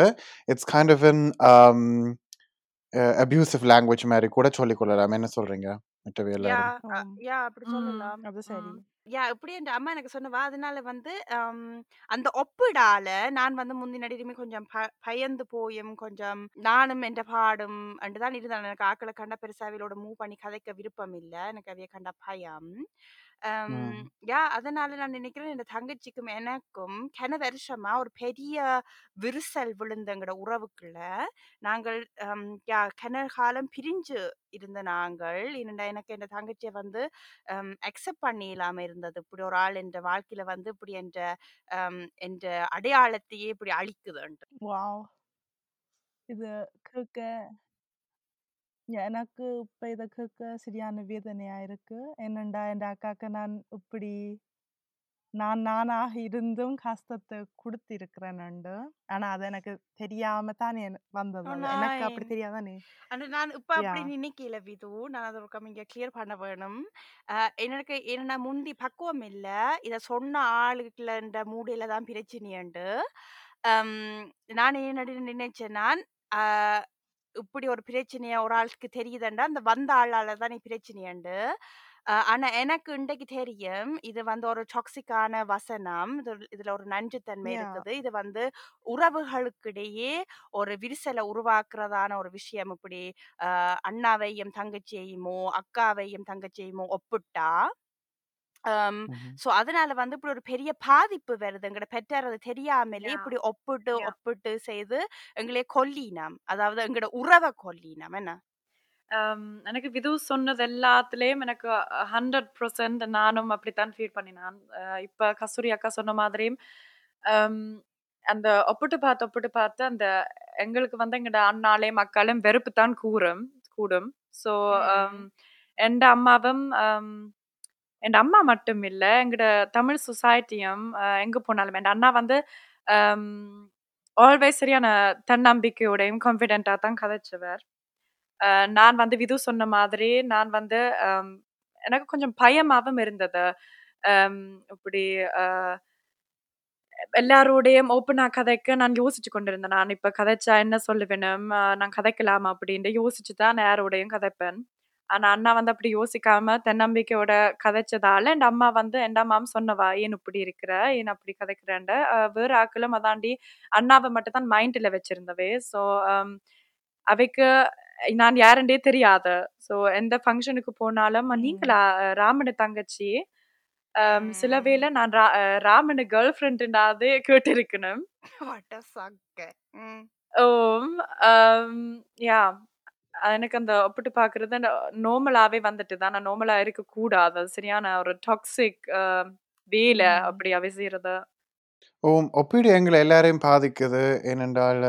It's kind of in abusive language மாதிரி கூட சொல்லிக் கொள்ளலாம். என்ன சொல்றீங்க? மற்றவை யா எல்லாரும் அ, ஆம். யா அப்படி ம். சொல்லலாம் அது சரி. யா இப்படி என் அம்மா எனக்கு சொன்னவா அதனால வந்து அந்த ஒப்பிடால நான் வந்து முந்தினடியுமே கொஞ்சம் ப பயந்து போயும் கொஞ்சம் நானும் என்ற பாடும் அண்டு தான் இருந்தேன் எனக்கு ஆக்களை கண்ட பெருசாவிலோட மூவ் பண்ணி கதைக்க விருப்பம் இல்லை எனக்கு அவைய கண்ட பயம். யா அதனால நான் நினைக்கிறேன் என் தங்கச்சிக்கும் எனக்கும் கன வருஷமா ஒரு பெரிய விரிசல் விழுந்தங்கட உறவுக்குள்ள நாங்கள் யா கன காலம் பிரிஞ்சு இருந்த நாங்கள் என்னடா எனக்கு என் தங்கச்சியை வந்து அக்செப்ட் பண்ணி இல்லாம இருந்தது. இப்படி ஒரு ஆள் என்ற வாழ்க்கையில வந்து இப்படி என்ற என்ற அடையாளத்தையே இப்படி அழிக்குதுன்ட்டு. இது கேட்க எனக்கு இப்ப இத கேட்க சரியான வேதனையா இருக்கு. என்னண்டா என் அக்காக்கு நான் இப்படி நான் நானாக இருந்தும் கஷ்டத்தை கொடுத்திருக்கிறேன்ண்டு ஆனா அது எனக்கு தெரியாம தானே வந்தது. அது எனக்கு அப்படி தெரியாதானே ஆனா நான் இப்ப யா. அப்படி நினைக்கல விது. நான் அதை ஒரு இங்க கிளியர் பண்ண வேணும். அஹ் எனக்கு என்ன முந்தி பக்குவம் இல்ல. இத சொன்ன ஆளுக்குள்ள மூடையில தான் பிரச்சனையுண்டு. அம், நான் என்ன நினைச்சேன் நான் ஆஹ் இப்படி ஒரு பிரச்சனைய ஒரு ஆளுக்கு தெரியுதுண்டா அந்த வந்த ஆளால தான் பிரச்சனையுண்டு. அஹ் ஆனா எனக்கு இன்றைக்கு தெரியும் இது வந்து ஒரு டாக்ஸிக்கான வசனம். இது இதுல ஒரு நஞ்சுத்தன்மை யா. இருக்குது. இது வந்து உறவுகளுக்கிடையே ஒரு விரிசலை உருவாக்குறதான ஒரு விஷயம். இப்படி அஹ் அண்ணாவையும் தங்கச்சியையுமோ அக்காவையும் தங்கச்சியுமோ ஒப்பிட்டா ஸோ அதனால வந்து இப்படி ஒரு பெரிய பாதிப்பு வருது. எங்கட பெற்றார் அது தெரியாமலே இப்படி ஒப்பிட்டு ஒப்பிட்டு செய்து எங்களே கொல்லினம். அதாவது எங்கட உறவை கொல்லினம். என்ன? எனக்கு விது சொன்னது எல்லாத்துலேயும் எனக்கு ஹண்ட்ரட் பர்சன்ட் நானும் அப்படித்தான் ஃபீல் பண்ணினான். இப்ப கஸ்தூரி அக்கா சொன்ன மாதிரியும் அந்த ஒப்பிட்டு பார்த்து ஒப்பிட்டு பார்த்து அந்த எங்களுக்கு வந்து எங்கட அண்ணாலையும் அக்காலையும் வெறுப்பு தான் கூறும் கூடும். ஸோ எந்த அம்மாவும் என் அம்மா மட்டும் இல்லை எங்களோட தமிழ் சொசைட்டியும் எங்கே போனாலும் என் அண்ணா வந்து ஆல்வேஸ் சரியான தன்னம்பிக்கையோடையும் கான்ஃபிடென்ட்டாக தான் கதைச்சவர். நான் வந்து விது சொன்ன மாதிரி நான் வந்து எனக்கு கொஞ்சம் பயமாகவும் இருந்தது. இப்படி எல்லாரோடையும் ஓப்பனாக கதைக்க நான் யோசிச்சு கொண்டிருந்தேன். நான் இப்போ கதைச்சா என்ன சொல்லுவேனும் நான் கதைக்கலாமா அப்படின்ட்டு யோசிச்சு தான் யாரோடையும் கதைப்பேன். ஆனா அண்ணா வந்து அப்படி யோசிக்காம தன்னம்பிக்கையோட கதைச்சதால என் அம்மா வந்து என் அம்மாவும் சொன்னவா ஏன் இப்படி இருக்கிற? ஏன் அப்படி கதைக்கிறேன்ட வேற ஆக்களும் அதாண்டி அண்ணாவை மட்டும் தான் மைண்ட்ல வச்சிருந்தவே. ஸோ அவைக்கு நான் யாருண்டே தெரியாது. ஸோ எந்த ஃபங்க்ஷனுக்கு போனாலும். நீங்களா ராமனு தங்கச்சி? சில. வேளை நான் ரா ராமனு கேர்ள் ஃப்ரெண்டுனாவது கேட்டிருக்கணும். ஓம் யா. எனக்கு அந்த ஒப்பிட்டு பார்க்கறது நார்மலாவே வந்துட்டு தான். நான் நார்மலா இருக்க கூடாது அது சரியான ஒரு டாக்ஸிக் வேலை ம். அப்படி அவை செய்யறது ஓம் ஒப்பீடு எங்களை எல்லாரையும் பாதிக்குது. ஏனென்றால்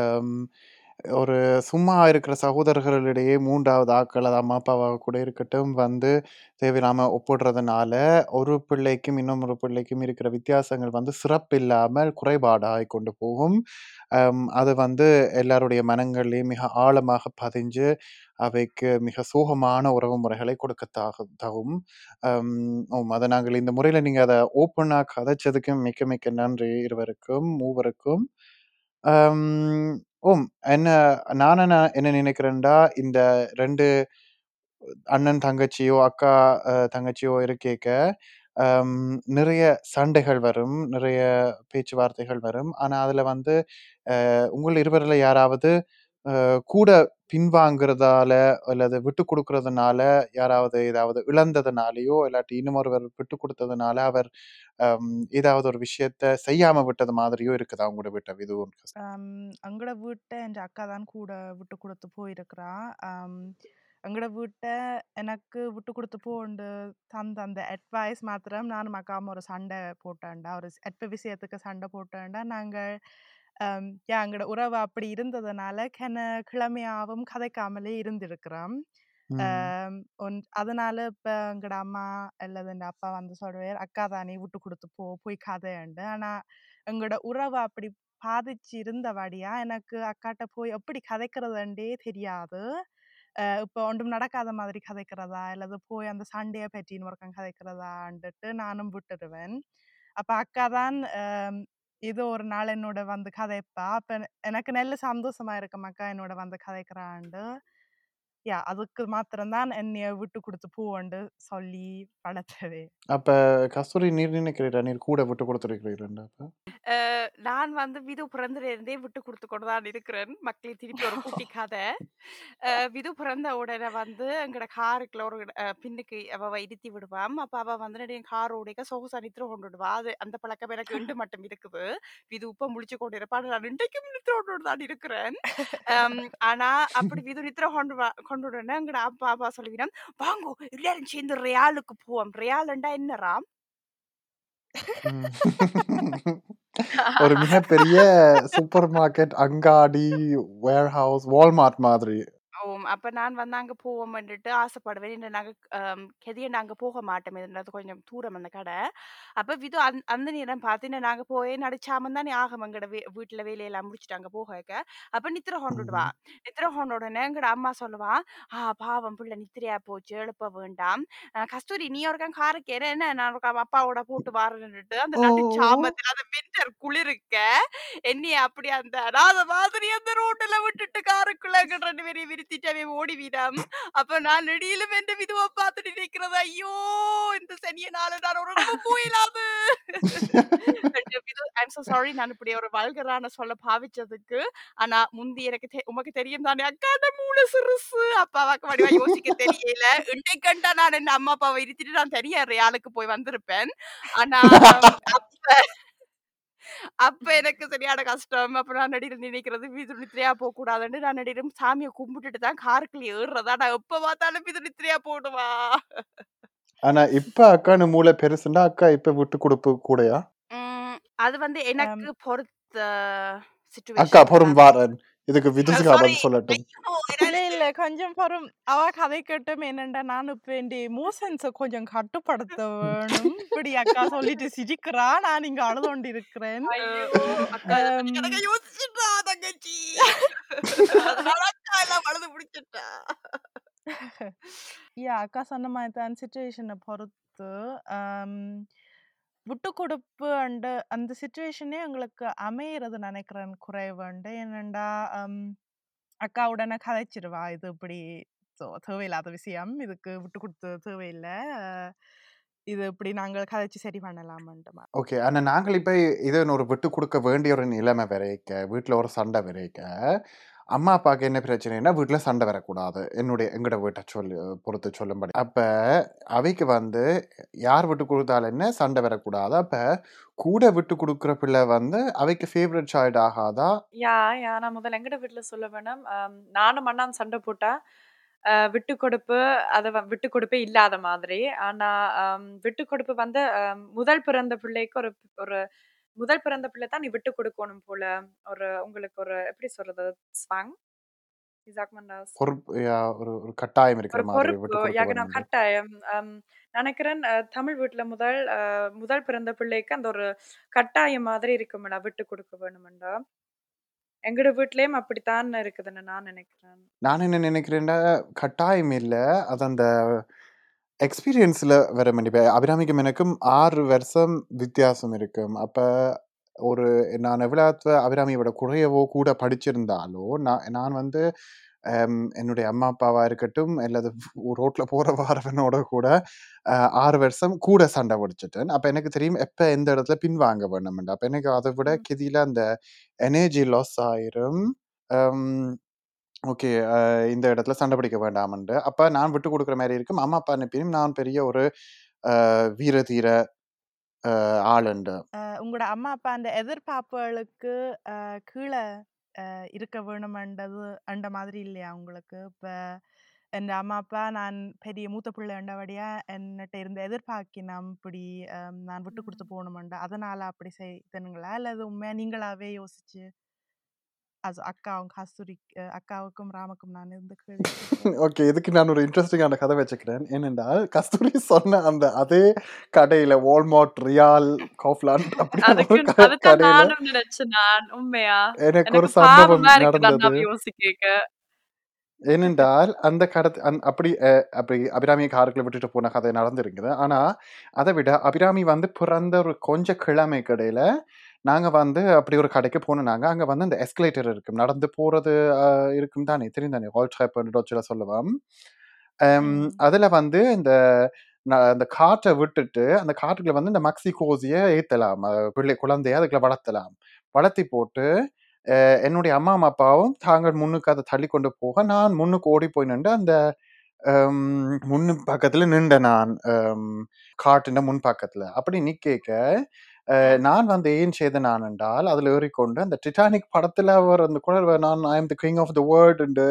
ஒரு சும்மா இருக்கிற சகோதரர்களிடையே மூன்றாவது ஆட்கள் அது அம்மா அப்பாவாக கூட இருக்கட்டும் வந்து தேவையில்லாமல் ஒப்பிடுறதுனால ஒரு பிள்ளைக்கும் இன்னொரு பிள்ளைக்கும் இருக்கிற வித்தியாசங்கள் வந்து சிறப்பில்லாமல் குறைபாடாக கொண்டு போகும். அது வந்து எல்லாருடைய மனங்கள்லேயும் மிக ஆழமாக பதிஞ்சு அவைக்கு மிக சோகமான உறவு முறைகளை கொடுக்கத்தாக தகும். ஓம் அதை நாங்கள் இந்த முறையில் நீங்கள் அதை ஓப்பனாக கதைச்சதுக்கு மிக்க மிக்க நன்றி இருவருக்கும் மூவருக்கும். ஓம் என்ன நான் என்ன என்ன நினைக்கிறேன்டா இந்த ரெண்டு அண்ணன் தங்கச்சியோ அக்கா அஹ், தங்கச்சியோ இருக்கேக்க நிறைய சண்டைகள் வரும் நிறைய பேச்சுவார்த்தைகள் வரும். ஆனால் அதில் வந்து உங்கள் இருவரில் யாராவது கூட பின்வாங்கிறதால அல்லது விட்டு கொடுக்கறதுனால யாராவது ஏதாவது இழந்ததுனாலயோ இல்லாட்டி இன்னும் ஒருவர் விட்டு கொடுத்ததுனால அவர் ஏதாவது ஒரு விஷயத்த செய்யாம விட்டது மாதிரியோ இருக்குதா உங்களோட வீட்டை இது அங்கட வீட்டை என் அக்கா தான் கூட விட்டு கொடுத்து போயிருக்கிறா. ஆம், எங்கட வீட்டை எனக்கு விட்டு கொடுத்து போண்டு தந்த அந்த அட்வைஸ் மாத்திரம் நானும் அக்காவும் ஒரு சண்டை போட்டாண்டா ஒரு அற்ப விஷயத்துக்கு சண்டை போட்டாண்டா நாங்கள் யா எங்கட உறவு அப்படி இருந்ததுனால கென கிழமையாவும் கதைக்காமலே இருந்திருக்கிறோம். அதனால இப்ப எங்கட அம்மா அல்லது என் அப்பா வந்து சொல்லுவார் அக்கா தானே விட்டு கொடுத்து போ போய் கதைண்டு ஆனா எங்களோட உறவு அப்படி பாதிச்சு இருந்தபடியா எனக்கு அக்காட்ட போய் எப்படி கதைக்கிறதுண்டே தெரியாது. இப்போ ஒன்றும் நடக்காத மாதிரி கதைக்கிறதா? அல்லது போய் அந்த சண்டையை பற்றின்னு ஒருக்கம் கதைக்கிறதான்ட்டு நானும் விட்டுடுவேன் அப்போ அக்கா தான் இது ஒரு நாள் என்னோட வந்து கதைப்பா. அப்போ எனக்கு நல்ல சந்தோஷமா இருக்கும் அக்கா என்னோட வந்து கதைக்கிறாண்டு யா அதுக்கு மாத்திரம்தான் என்னைய விட்டு கொடுத்து போவண்டு சொல்லி வளர்த்தவே அப்ப கஸ்தூரி நீர் நினைக்கிறீரா? நீர் கூட விட்டு கொடுத்துருக்கிறீரா நான் வந்து விது பிறந்ததுல இருந்தே விட்டு கொடுத்து கொண்டு தான் இருக்கிறேன். மக்களே திருப்பி ஒரு குட்டி கதை விது பிறந்த உடனே வந்து எங்கட காருக்குள்ள ஒரு பின்னுக்கு அவ இருத்தி விடுவாம். அப்ப அவ வந்து கார் ஓடிக்க சொகுசா நித்திர கொண்டு விடுவா. அது அந்த பழக்கம் எனக்கு இண்டு மட்டும் இருக்குது. விது உப்ப முழிச்சு கொண்டு இருப்பான் நான் இன்றைக்கும் நித்திர கொண்டு தான் இருக்கிறேன். ஆனா அப்படி விது நித்திர கொண்டு கொண்டு உடனே எங்கட அப்பா அப்பா சொல்லுவீங்க வாங்கோ எல்லாரும் சேர்ந்து ரியாலுக்கு போவோம். ரியாலுண்டா என்னரா ஒரு மிகப்பெரிய சூப்பர் மார்க்கெட் அங்காடி வேர்ஹவுஸ் வால்மார்ட் மாதிரி. ஓம் அப்ப நான் வந்து அங்க போவோம்ன்னுட்டு ஆசைப்படுவேன். நாங்க ஆம், கெதிய நாங்க போக மாட்டோம். இதுன்றது கொஞ்சம் தூரம் அந்த கடை. அப்ப விது அந்த அந்த நேரம் பார்த்து நாங்க போய் நடிச்சாமன் தானே ஆகும் எங்கட வீ வீட்டுல வேலையெல்லாம் முடிச்சுட்டு அங்க போக அப்ப நித்திர கொண்டுடுவா ம்ஹும். நித்திர கொண்ட உடனே எங்கட அம்மா சொல்லுவா ஆ பாவம் பிள்ளை நித்திரையா போச்சு. எழுப்ப வேண்டாம். கஸ்தூரி நீ ஒருக்கா காருக்கு ஏற என்ன? நான் ஒருக்கா அப்பாவோட போட்டு வாரேன்னுட்டு அந்த ஓ. நடு சாமத்துல அந்த வின்டர் குளிருக்க என்னைய அப்படி அந்த அனாத மாதிரி அந்த ரோட்டுல விட்டுட்டு காருக்குள்ள எங்க ரெண்டு பேரையும் விரித்திட்டாவே ஓடி வீடாம். அப்ப நான் நெடியிலும் என்று விதுவ பார்த்துட்டு நிற்கிறது? ஐயோ இந்த சனியனால நான் ஒரு ரொம்ப போயிடாது ஐம் so சாரி நான் இப்படி ஒரு வல்கரான சொல்ல பாவிச்சதுக்கு ஆனா முந்தி எனக்கு உமக்கு தெரியும் தானே? அக்காட மூணு சிறுசு. அப்பாவாக்கு வடிவா யோசிக்க தெரியல. இன்றைக்கண்டா நான் என்ன அம்மா அப்பாவை இருத்திட்டு நான் தனியா ரியாலுக்கு போய் வந்திருப்பேன். ஆனா அப்ப அப்ப எனக்கு சரியான கஷ்டம். அப்ப நான் நடிகர் நினைக்கிறது விது நித்திரையா போக கூடாதுன்னு நான் நடிகரும் சாமியை கும்பிட்டுட்டு தான் காருக்குள்ள ஏறுறதா? நான் எப்ப பார்த்தாலும் விது நித்திரையா போடுவா? ஆனா இப்ப அக்கானு மூளை பெருசுண்டா அக்கா இப்ப விட்டு கொடுப்பு கூடயா? அது வந்து எனக்கு பொறுத்த அக்கா பொறும் வாரன். இதுக்கு விதுசிகா சாரி பதில் சொல்லட்டும். இல்ல இல்ல. கொஞ்சம் பொறும் அவ கதை கேட்டும் என்னண்டா நான் இப்ப வேண்டி மோசன்ஸ கொஞ்சம் கட்டுப்படுத்த வேணும் இப்படி அக்கா சொல்லிட்டு சிரிக்கிறா நான் இங்க இருக்கிறேன் ஆம். எனக்கு யோசிச்சுட்டா தங்கச்சி. பிடிச்சிட்டா. யா அக்கா சொன்ன மாதிரி தான் சுச்சுவேஷனை பொறுத்து. விட்டு கொடுப்பு அண்டு அந்த சுச்சுவேஷனே எங்களுக்கு அமையிறது நினைக்கிறேன் குறைவுண்டு என்னண்டா ஆம், அக்கா உடனே கதைச்சிருவா இது இப்படி ஸோ தேவையில்லாத விஷயம். இதுக்கு விட்டு கொடுத்து தேவையில்லை. அஹ் இது இப்படி நாங்கள் கதைச்சு சரி பண்ணலாமன்றமா ஓகே. ஆனால் நாங்கள் இப்போ இதை ஒரு விட்டு கொடுக்க வேண்டிய ஒரு நிலைமை வரைக்க வீட்டில் ஒரு சண்டை வரைக்க அம்மா அப்பாவுக்கு என்ன பிரச்சனைனா வீட்டில் சண்டை வரக்கூடாது. என்னுடைய எங்கட வீட்டை சொல்லி பொறுத்து சொல்லும்படி. அப்போ அவைக்கு வந்து யார் விட்டு கொடுத்தாலும் என்ன சண்டை வரக்கூடாது. அப்போ கூட விட்டு கொடுக்குற பிள்ளை வந்து அவைக்கு ஃபேவரட் சாய்ட் ஆகாதா? யா யா நான் முதல்ல எங்கட வீட்டில் சொல்ல வேணும். நானும் அண்ணாவும் சண்டை போட்டா விட்டு கொடுப்பு அதை விட்டு கொடுப்பே இல்லாத மாதிரி. ஆனால் விட்டு கொடுப்பு வந்து முதல் பிறந்த பிள்ளைக்கு ஒரு ஒரு முதல் பிறந்த பிள்ளை தான் நீ விட்டு கொடுக்கணும் போல. ஒரு உங்களுக்கு ஒரு எப்படி சொல்றது? ஸ்வாங்? ஒரு கட்டாயம் இருக்கிற கட்டாயம். நினைக்கிறேன் தமிழ் வீட்ல முதல் முதல் பிறந்த பிள்ளைக்கு அந்த ஒரு கட்டாயம் மாதிரி இருக்கும்டா விட்டு கொடுக்க வேணும்டா எங்கட வீட்லயும் அப்படித்தான் இருக்குதுன்னு நான் நினைக்கிறேன். நான் என்ன நினைக்கிறேன்னா கட்டாயம் இல்லை. அது அந்த எக்ஸ்பீரியன்ஸில் வர வேண்டிய அபிராமிக்கும் எனக்கும் ஆறு வருஷம் வித்தியாசம் இருக்கும். அப்போ ஒரு நான் எவ்வளோ அபிராமியோட குறையவோ கூட படிச்சிருந்தாலோ நான் நான் வந்து என்னுடைய அம்மா அப்பாவா இருக்கட்டும் அல்லது ரோட்ல போற வாரவனோட கூட ஆறு வருஷம் கூட சண்டை பிடிச்சிட்டேன். அப்ப எனக்கு தெரியும் எப்ப எந்த இடத்துல பின்வாங்க வேணும்னு அப்ப எனக்கு அதை விட. கெதியில அந்த எனர்ஜி லாஸ் ஆயிரும். ஓகே. இந்த இடத்துல சண்டை பிடிக்க வேண்டாம்ண்டு அப்ப நான் விட்டு கொடுக்குற மாதிரி இருக்கும் அம்மா அப்பா அனுப்பியும் நான் பெரிய ஒரு அஹ், வீர தீர அஹ், ஆளுண்டு உங்களோட அம்மா அப்பா அந்த எதிர்பார்ப்புகளுக்கு கீழே இருக்க வேணுமென்றது அந்த மாதிரி இல்லையா உங்களுக்கு? இப்போ என் அம்மா அப்பா நான் பெரிய மூத்த பிள்ளை உண்டபடியா என்னட்ட இருந்த எதிர்பார்க்கினம் இப்படி நான் விட்டு கொடுத்து போகணுமெண்டா. அதனால அப்படி செய்தனுங்களா அல்லது உண்மையா நீங்களாவே யோசிச்சு அது அக்காவும் கஸ்தூரி அக்காவுக்கும் ராமுக்கும் நான் இருந்து ஓகே. இதுக்கு நான் ஒரு இன்ட்ரெஸ்டிங்கான கதை வச்சுக்கிறேன். ஏனென்றால் கஸ்தூரி சொன்ன அந்த அதே கடையில வால்மார்ட் ரியால் காஃப்லாண்ட் எனக்கு ஒரு சம்பவம் நடந்தது. ஏனென்றால் அந்த கடத்து அந் அப்படி அப்படி அபிராமி காருக்குள்ள விட்டுட்டு போன கதை நடந்திருக்குது. ஆனா அதை விட அபிராமி வந்து பிறந்த ஒரு கொஞ்ச கிழமை கடையில நாங்க வந்து அப்படி ஒரு கடைக்கு போனோம் நாங்க அங்க வந்து அந்த எஸ்கலேட்டர் இருக்கும். நடந்து போறது அஹ், இருக்கும் தானே? தெரியும் தானே ஹால் ட்ராப் சொல்லுவோம். அதுல வந்து இந்த அந்த காற்றை விட்டுட்டு அந்த காற்றுக்குள்ள வந்து இந்த மக்சி கோசிய அஹ் பிள்ளை குழந்தைய அதுக்குள்ள வளர்த்தலாம். வளர்த்தி போட்டு என்னுடைய அம்மா அப்பாவும் தாங்கள் முன்னுக்கு அதை தள்ளி கொண்டு போக நான் முன்னுக்கு ஓடி போய் நின்று அந்த முன்னு பக்கத்துல நின்றேன் நான். காட்டின முன் பக்கத்துல. அப்படி நிக்க நான் வந்து ஏன் செய்த நான் என்றால் அதுல ஏறிக்கொண்டு அந்த டிட்டானிக் படத்துல அவர் அந்த குழல் நான் I am the king of the world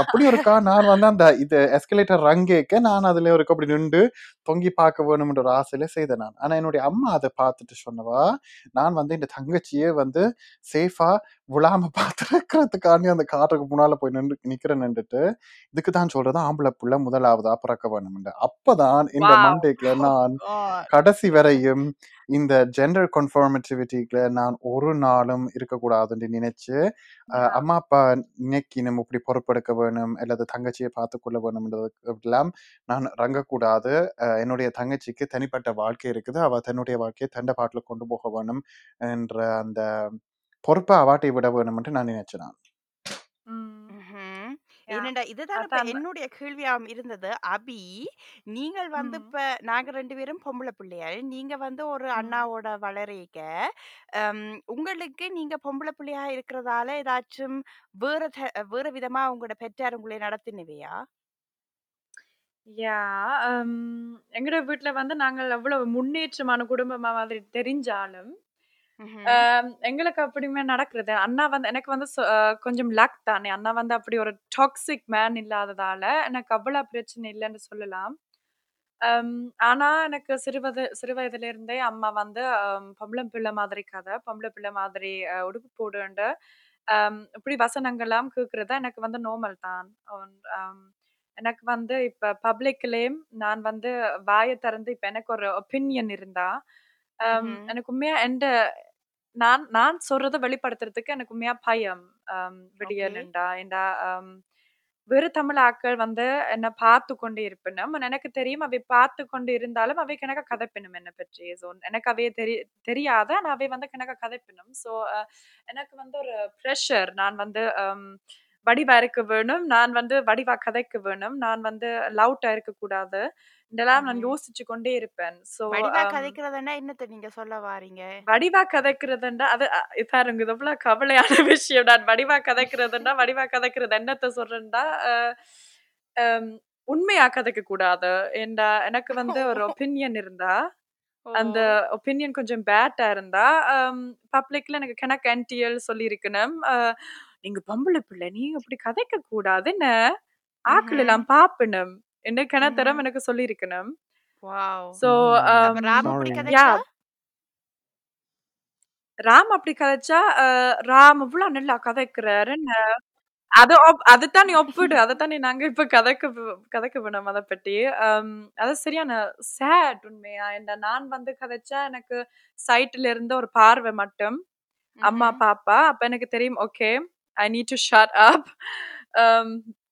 அப்படி இருக்கா நான் வந்து அந்த இது எஸ்கலேட்டர் ரங்கேக்க நான் அதுல இருக்க அப்படி நின்று தொங்கி பார்க்க வேணும்ன்ற ஒரு ஆசையில செய்தேன் நான் ஆனா என்னுடைய அம்மா அதை பார்த்துட்டு சொன்னவா நான் வந்து இந்த தங்கச்சியே வந்து சேஃபா விழாம பார்த்துருக்கிறதுக்காண்டி அந்த காட்டுக்கு முன்னால போய் நின்று நிக்கிறேன் நின்றுட்டு இதுக்கு தான் சொல்றது ஆம்பளை புள்ள முதலாவதா பிறக்க வேணும் அப்பதான் இந்த. மண்டேக்ல Oh நான் God. கடைசி வரையும் இந்த ஜெண்டர் கன்ஃபார்மேட்டிவிட்டிக்குள்ள நான் ஒரு நாளும் இருக்கக்கூடாதுன்னு நினைச்சு அஹ், அம்மா அப்பா இன்னைக்கு நம்ம இப்படி பொறுப்பெடுக்க வேணும் அல்லது தங்கச்சியை பார்த்துக்கொள்ள வேணும்ன்றது எல்லாம் நான் ரங்கக்கூடாது. அஹ், என்னுடைய தங்கச்சிக்கு தனிப்பட்ட வாழ்க்கை இருக்குது. அவ தன்னுடைய வாழ்க்கையை தண்ட பாட்டில் கொண்டு போக வேணும் என்ற அந்த பொறுப்பை அவாட்டை விட வேணும்னு நான் நினைச்சேன் நான். என்னடா இதுதான் இப்ப அதான் என்னுடைய கேள்வியாம் இருந்தது. அபி நீங்கள் வந்து ம். இப்ப நாங்க ரெண்டு பேரும் பொம்பளை பிள்ளைகள் நீங்க வந்து ஒரு ம். அண்ணாவோட வளரீக்க அம், உங்களுக்கு நீங்க பொம்பளை பிள்ளையா இருக்கிறதால ஏதாச்சும் வேற த- வேற விதமா உங்களோட பெற்றார் உங்களை நடத்தினவையா? யா எங்கட வீட்ல வந்து நாங்கள் அவ்வளவு முன்னேற்றமான குடும்பமா மாதிரி தெரிஞ்சாலும் எங்களுக்கு அப்படியுமே நடக்கிறது. அண்ணா வந்து எனக்கு வந்து கொஞ்சம் லக் தானே. அண்ணா வந்து அப்படி ஒரு டாக்ஸிக் மேன் இல்லாததால எனக்கு அவ்வளவு பிரச்சனை இல்லைன்னு சொல்லலாம். ஆனா எனக்கு சிறுவது சிறு வயதுல இருந்தே அம்மா வந்து ஆம், பொம்பளை பிள்ளை மாதிரி கதை பொம்பளை பிள்ளை மாதிரி உடுப்பு போடுண்டு இப்படி வசனங்கள்லாம் கேட்கறது எனக்கு வந்து நார்மல் தான். எனக்கு வந்து இப்ப பப்ளிக்லயும் நான் வந்து வாயை திறந்து இப்ப எனக்கு ஒரு ஒப்பீனியன் இருந்தா. எனக்கு உண்மையா எந்த நான் நான் சொல்றத வெளிப்படுத்துறதுக்கு எனக்கு உண்மையா பயம். ஆம், வெளிய ஓகே. நின்றா ஏண்டா ஆம், வேறு தமிழ் ஆட்கள் வந்து என்ன பார்த்து கொண்டு இருப்பினும் எனக்கு தெரியும் அவை பார்த்து கொண்டு இருந்தாலும் அவை கணக்க கதைப்பினும் என்ன பற்றி. ஸோ எனக்கு அவைய தெரி தெரியாத ஆனா அவை வந்து கணக்க கதைப்பினும். ஸோ எனக்கு வந்து ஒரு ப்ரெஷர் நான் வந்து ஆம், வடிவா இருக்க வேணும். நான் வந்து வடிவா கதைக்க வேணும். நான் வந்து லவுட்டா இருக்க கூடாது இதெல்லாம் நான். யோசிச்சு கொண்டே இருப்பேன். சோ வடிவா கதைக்கிறதுன்னா என்னத்த நீங்க சொல்ல வாரீங்க? வடிவா கதைக்கிறதுண்டா அது பாருங்க இது எவ்வளவு கவலையான விஷயம். நான் வடிவா கதைக்கிறதுண்டா வடிவா கதைக்கிறது என்னத்த ஹம், உண்மையா கதைக்க கூடாது. எனக்கு வந்து ஒரு ஒப்பீனியன் இருந்தா அந்த ஒப்பீனியன் கொஞ்சம் பேட்டா இருந்தா பப்ளிக்ல எனக்கு கணக்கு என்டிஎல் சொல்லி இருக்கணும் நீங்க பொம்பளை பிள்ளை நீங்க இப்படி கதைக்க கூடாது என்ன ஆக்கள். எல்லாம் பாப்பணும் என்ன கிணத்தரம். எனக்கு சொல்லி இருக்கணும் வாவ். சோ அப்ப ராம் அப்படி. கதைச்சா? ராம் அப்படி கதைச்சா அஹ், ராம் இவ்வளவு நல்லா கதைக்கிறாருன்னு. அது ஒப்- அதுதான் நீ ஒப்பிடு. அதைத்தான் நீ நாங்க இப்ப கதைக்க கதைக்க வேணும் அதை பற்றி அது சரியான சேட் உண்மையா? இந்த நான் வந்து கதைச்சா எனக்கு சைட்ல இருந்து ஒரு பார்வை மட்டும். அம்மா. பாப்பா அப்ப எனக்கு தெரியும் okay I need to shut up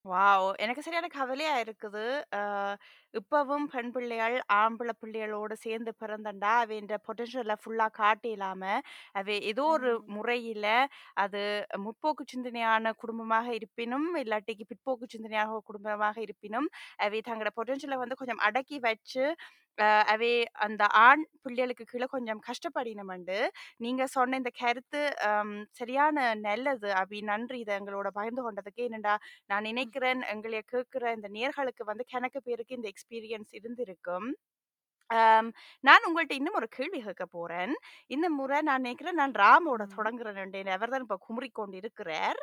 wow எனக்கு சரியான கவலையா இருக்குது அஹ், இப்பவும் பெண் பிள்ளைகள் ஆம்பளை பிள்ளைகளோட சேர்ந்து பிறந்தண்டா? அவைன்ற பொட்டன்ஷியலை ஃபுல்லா காட்ட இல்லாம அவை ஏதோ ஒரு முறையில அது முற்போக்கு சிந்தனையான குடும்பமாக இருப்பினும் இல்லாட்டிக்கு பிற்போக்கு சிந்தனையாக குடும்பமாக இருப்பினும் அவை தங்களோட பொட்டன்ஷியலை வந்து கொஞ்சம் அடக்கி வச்சு அஹ், அவை அந்த ஆண் பிள்ளைகளுக்கு கீழே கொஞ்சம் கஷ்டப்படினமண்டு நீங்க சொன்ன இந்த கருத்து சரியான நல்லது. அபி நன்றி. இதை எங்களோட பகிர்ந்து கொண்டதுக்கு என்னடா நான் நினைக்கிறேன் எங்களை கேட்கிற இந்த நேர்களுக்கு வந்து கணக்கு பேருக்கு இந்த எக்ஸ்பீரியன்ஸ் இருந்திருக்கும். ஆம், நான் உங்கள்ட்ட இன்னும் ஒரு கேள்வி கேட்க போறேன். இந்த முறை நான் நினைக்கிறேன் நான் ராமோட தொடங்குறேன் அவர் தான் இப்ப குமரி கொண்டு இருக்கிறார்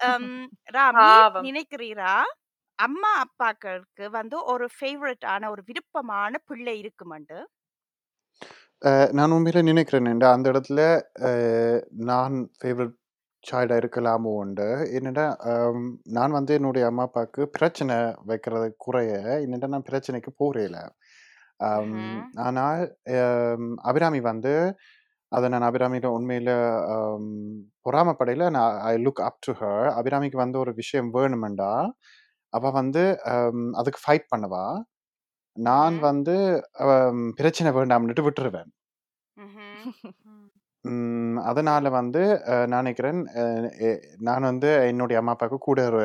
ஆம், ராம் பாவம். நினைக்கிறீரா? அம்மா அப்பாக்களுக்கு வந்து ஒரு ஃபேவரட்டான ஒரு விருப்பமான பிள்ளை இருக்குமண்டு அஹ் நான் உண்மையில நினைக்கிறேன் அந்த இடத்துல அஹ், நான் ஃபேவரட் சைல்டாக இருக்கலாமோ உண்டு என்னடா நான் வந்து என்னுடைய அம்மா அப்பாவுக்கு பிரச்சனை வைக்கிறது குறைய என்னடா நான் பிரச்சனைக்கு ம்ஹும். ஆனால் அபிராமி வந்து அதை நான் அபிராமியில் உண்மையில் பொறாமப்படையில் நான் I look up to her அபிராமிக்கு வந்து ஒரு விஷயம் வேணுமெண்டா அவள் வந்து அதுக்கு ஃபைட் பண்ணுவா நான் ம்ஹும். வந்து பிரச்சனை வேண்டாம்னுட்டு விட்டுருவேன் ம்ஹும். அதனால வந்து நான் நினைக்கிறேன் நான் வந்து என்னுடைய அம்மா அப்பாவுக்கு கூட ஒரு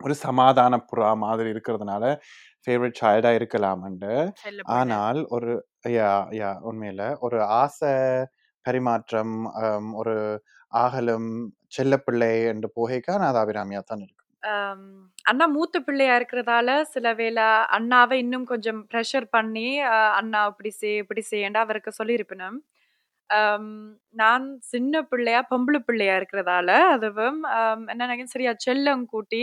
ஒரு சமாதான புறா மாதிரி இருக்கிறதுனால ஃபேவரட் சைல்டாக இருக்கலாம்ண்டு ஆனால் ஒரு யா யா உண்மையில ஒரு ஆசை பரிமாற்றம் ஒரு ஆகலும் செல்லப்பிள்ளை என்று போகைக்கா நான் அது அபிராமியா தான் இருக்கும் ஆம், அண்ணா மூத்த பிள்ளையா இருக்கிறதால சில வேளை அண்ணாவை இன்னும் கொஞ்சம் ப்ரெஷர் பண்ணி அண்ணா இப்படி செய் இப்படி செய்யண்டா அவருக்கு சொல்லியிருப்பினும் நான் சின்ன பிள்ளையா பொம்பளை பிள்ளையா இருக்கிறதால அதுவும் என்ன நினைக்கிறேன் சரியா செல்லம் கூட்டி